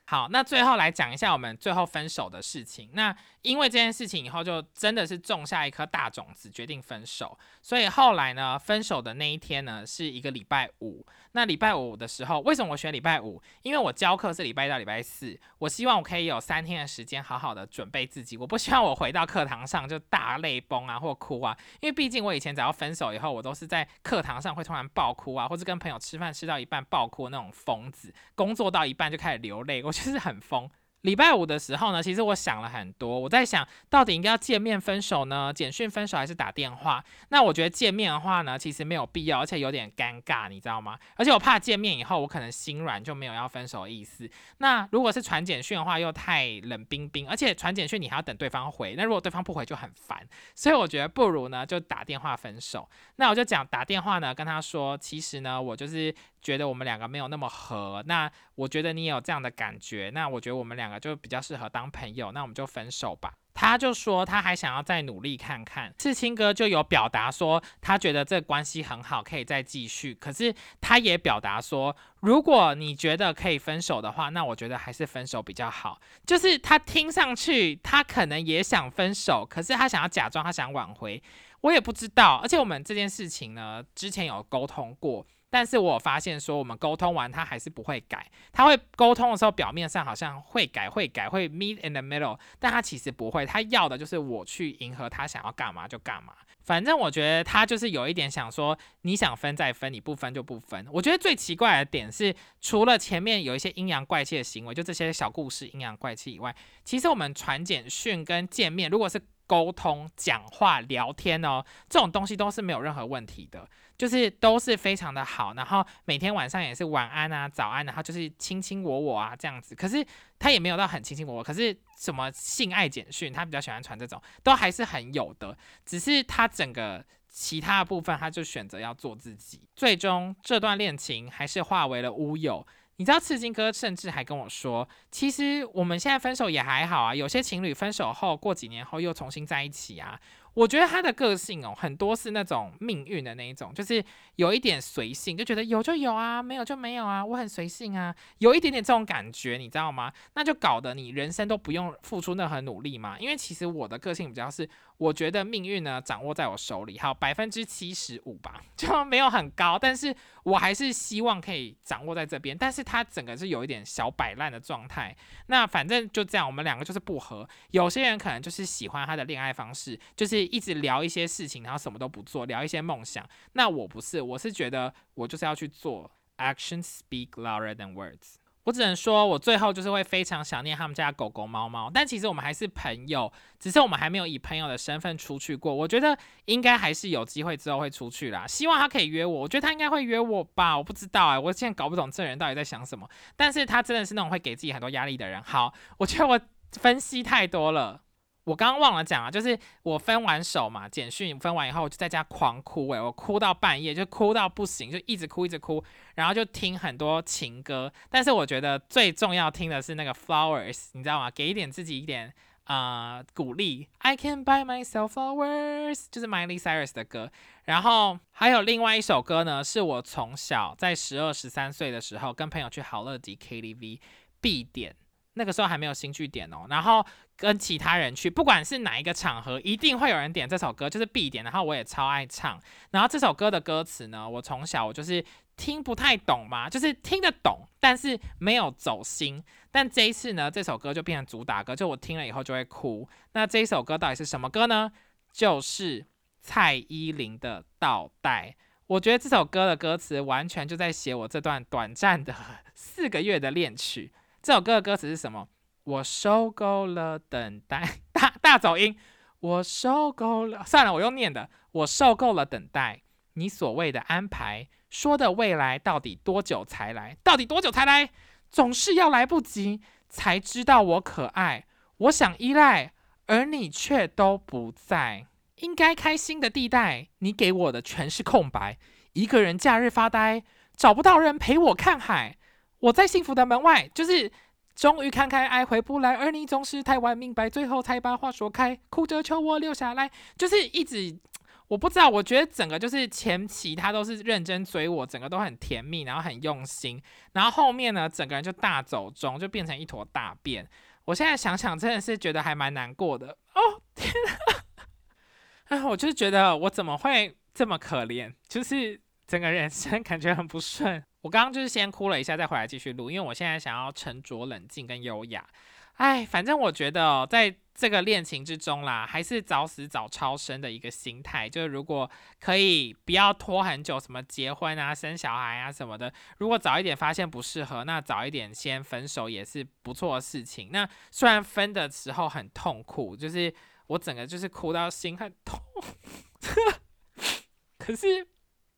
好，那最后来讲一下我们最后分手的事情。那因为这件事情以后，就真的是种下一颗大种子，决定分手。所以后来呢，分手的那一天呢，是一个礼拜五。那礼拜五的时候，为什么我选礼拜五？因为我教课是礼拜一到礼拜四，我希望我可以有三天的时间好好的准备自己。我不希望我回到课堂上就大泪崩啊，或哭啊。因为毕竟我以前只要分手以后，我都是在课堂上会突然爆哭啊，或者跟朋友吃饭吃到一半爆哭那种疯子。工作到一半就开始流泪，我就是很疯。礼拜五的时候呢，其实我想了很多，我在想到底应该要见面分手呢，简讯分手还是打电话？那我觉得见面的话呢，其实没有必要，而且有点尴尬，你知道吗？而且我怕见面以后我可能心软就没有要分手的意思。那如果是传简讯的话，又太冷冰冰，而且传简讯你还要等对方回，那如果对方不回就很烦。所以我觉得不如呢就打电话分手。那我就讲打电话呢跟他说，其实呢我就是。觉得我们两个没有那么合，那我觉得你也有这样的感觉，那我觉得我们两个就比较适合当朋友，那我们就分手吧。他就说他还想要再努力看看，刺青哥就有表达说他觉得这关系很好，可以再继续。可是他也表达说，如果你觉得可以分手的话，那我觉得还是分手比较好。就是他听上去他可能也想分手，可是他想要假装他想挽回，我也不知道。而且我们这件事情呢，之前有沟通过。但是我发现说，我们沟通完他还是不会改。他会沟通的时候，表面上好像会改会改会 meet in the middle，但他其实不会。他要的就是我去迎合他想要干嘛就干嘛。反正我觉得他就是有一点想说，你想分再分，你不分就不分。我觉得最奇怪的点是，除了前面有一些阴阳怪气的行为，就这些小故事阴阳怪气以外，其实我们传简讯跟见面，如果是沟通、讲话、聊天哦，这种东西都是没有任何问题的。就是都是非常的好，然后每天晚上也是晚安啊、早安，然后就是卿卿我我啊这样子。可是他也没有到很卿卿我我，可是什么性爱简讯，他比较喜欢传这种，都还是很有的。只是他整个其他的部分，他就选择要做自己。最终这段恋情还是化为了乌有。你知道刺金哥甚至还跟我说，其实我们现在分手也还好啊，有些情侣分手后过几年后又重新在一起啊。我觉得他的个性哦，很多是那种命运的那一种，就是有一点随性，就觉得有就有啊，没有就没有啊，我很随性啊，有一点点这种感觉，你知道吗？那就搞得你人生都不用付出任何努力嘛。因为其实我的个性比较是，我觉得命运呢掌握在我手里，好百分之七十五吧，就没有很高，但是我还是希望可以掌握在这边。但是他整个是有一点小摆烂的状态。那反正就这样，我们两个就是不合。有些人可能就是喜欢他的恋爱方式，就是一直聊一些事情，然后什么都不做，聊一些梦想。那我不是，我是觉得我就是要去做。，action speak louder than words。我只能说，我最后就是会非常想念他们家狗狗、猫猫。但其实我们还是朋友，只是我们还没有以朋友的身份出去过。我觉得应该还是有机会之后会出去啦。希望他可以约我，我觉得他应该会约我吧。我不知道哎，我现在搞不懂这人到底在想什么。但是他真的是那种会给自己很多压力的人。好，我觉得我分析太多了。我刚刚忘了讲啊，就是我分完手嘛，简讯分完以后，我就在家狂哭诶，我哭到半夜，就哭到不行，就一直哭一直哭，然后就听很多情歌。但是我觉得最重要听的是那个 Flowers，你知道吗？给一点自己一点啊鼓励。I can buy myself flowers，就是 Miley Cyrus 的歌。然后还有另外一首歌呢，是我从小在十二十三岁的时候跟朋友去好乐迪 KTV 必点。那个时候还没有新剧点哦，然后跟其他人去，不管是哪一个场合，一定会有人点这首歌，就是必点。然后我也超爱唱。然后这首歌的歌词呢，我从小我就是听不太懂嘛，就是听得懂，但是没有走心。但这一次呢，这首歌就变成主打歌，就我听了以后就会哭。那这一首歌到底是什么歌呢？就是蔡依林的《倒带》。我觉得这首歌的歌词完全就在写我这段短暂的 四个月的恋曲。这首歌的歌词是什么？我受够了等待，大大走音。我受够了，算了，我用念的。我受够了等待你所谓的安排，说的未来到底多久才来？到底多久才来？总是要来不及才知道我可爱。我想依赖，而你却都不在。应该开心的地带，你给我的全是空白。一个人假日发呆，找不到人陪我看海。我在幸福的门外，就是终于看开，爱回不来，而你总是太晚明白，最后才把话说开，哭着求我留下来，就是一直我不知道，我觉得整个就是前期他都是认真追我，整个都很甜蜜，然后很用心，然后后面呢，整个人就大走中，就变成一坨大便。我现在想想，真的是觉得还蛮难过的哦，天啊！哎，我就是觉得我怎么会 这么可怜，就是整个人生感觉很不顺。我刚刚就是先哭了一下，再回来继续录，因为我现在想要沉着冷静跟优雅。哎，反正我觉得在这个恋情之中啦，还是早死早超生的一个心态。就是如果可以不要拖很久，什么结婚啊、生小孩啊什么的，如果早一点发现不适合，那早一点先分手也是不错的事情。那虽然分的时候很痛苦，就是我整个就是哭到心很痛，可是。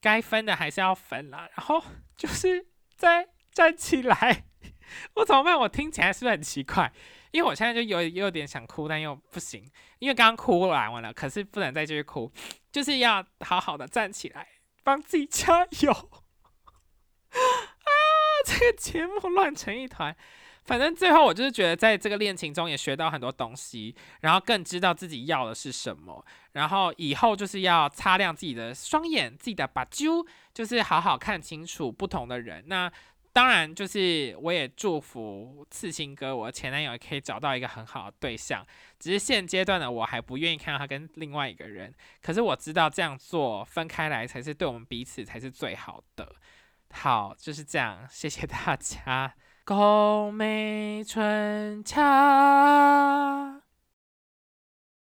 该分的还是要分啦，然后就是再站起来，我怎么办？我听起来是不是很奇怪？因为我现在就有有点想哭，但又不行，因为刚刚哭完完了，可是不能再继续哭，就是要好好的站起来，帮自己加油。啊，这个节目乱成一团。反正最后我就是觉得，在这个恋情中也学到很多东西，然后更知道自己要的是什么，然后以后就是要擦亮自己的双眼，自己的把揪，就是好好看清楚不同的人。那当然就是我也祝福刺青哥，我前男友也可以找到一个很好的对象。只是现阶段的我还不愿意看到他跟另外一个人，可是我知道这样做分开来才是对我们彼此才是最好的。好，就是这样，谢谢大家。红梅春俏。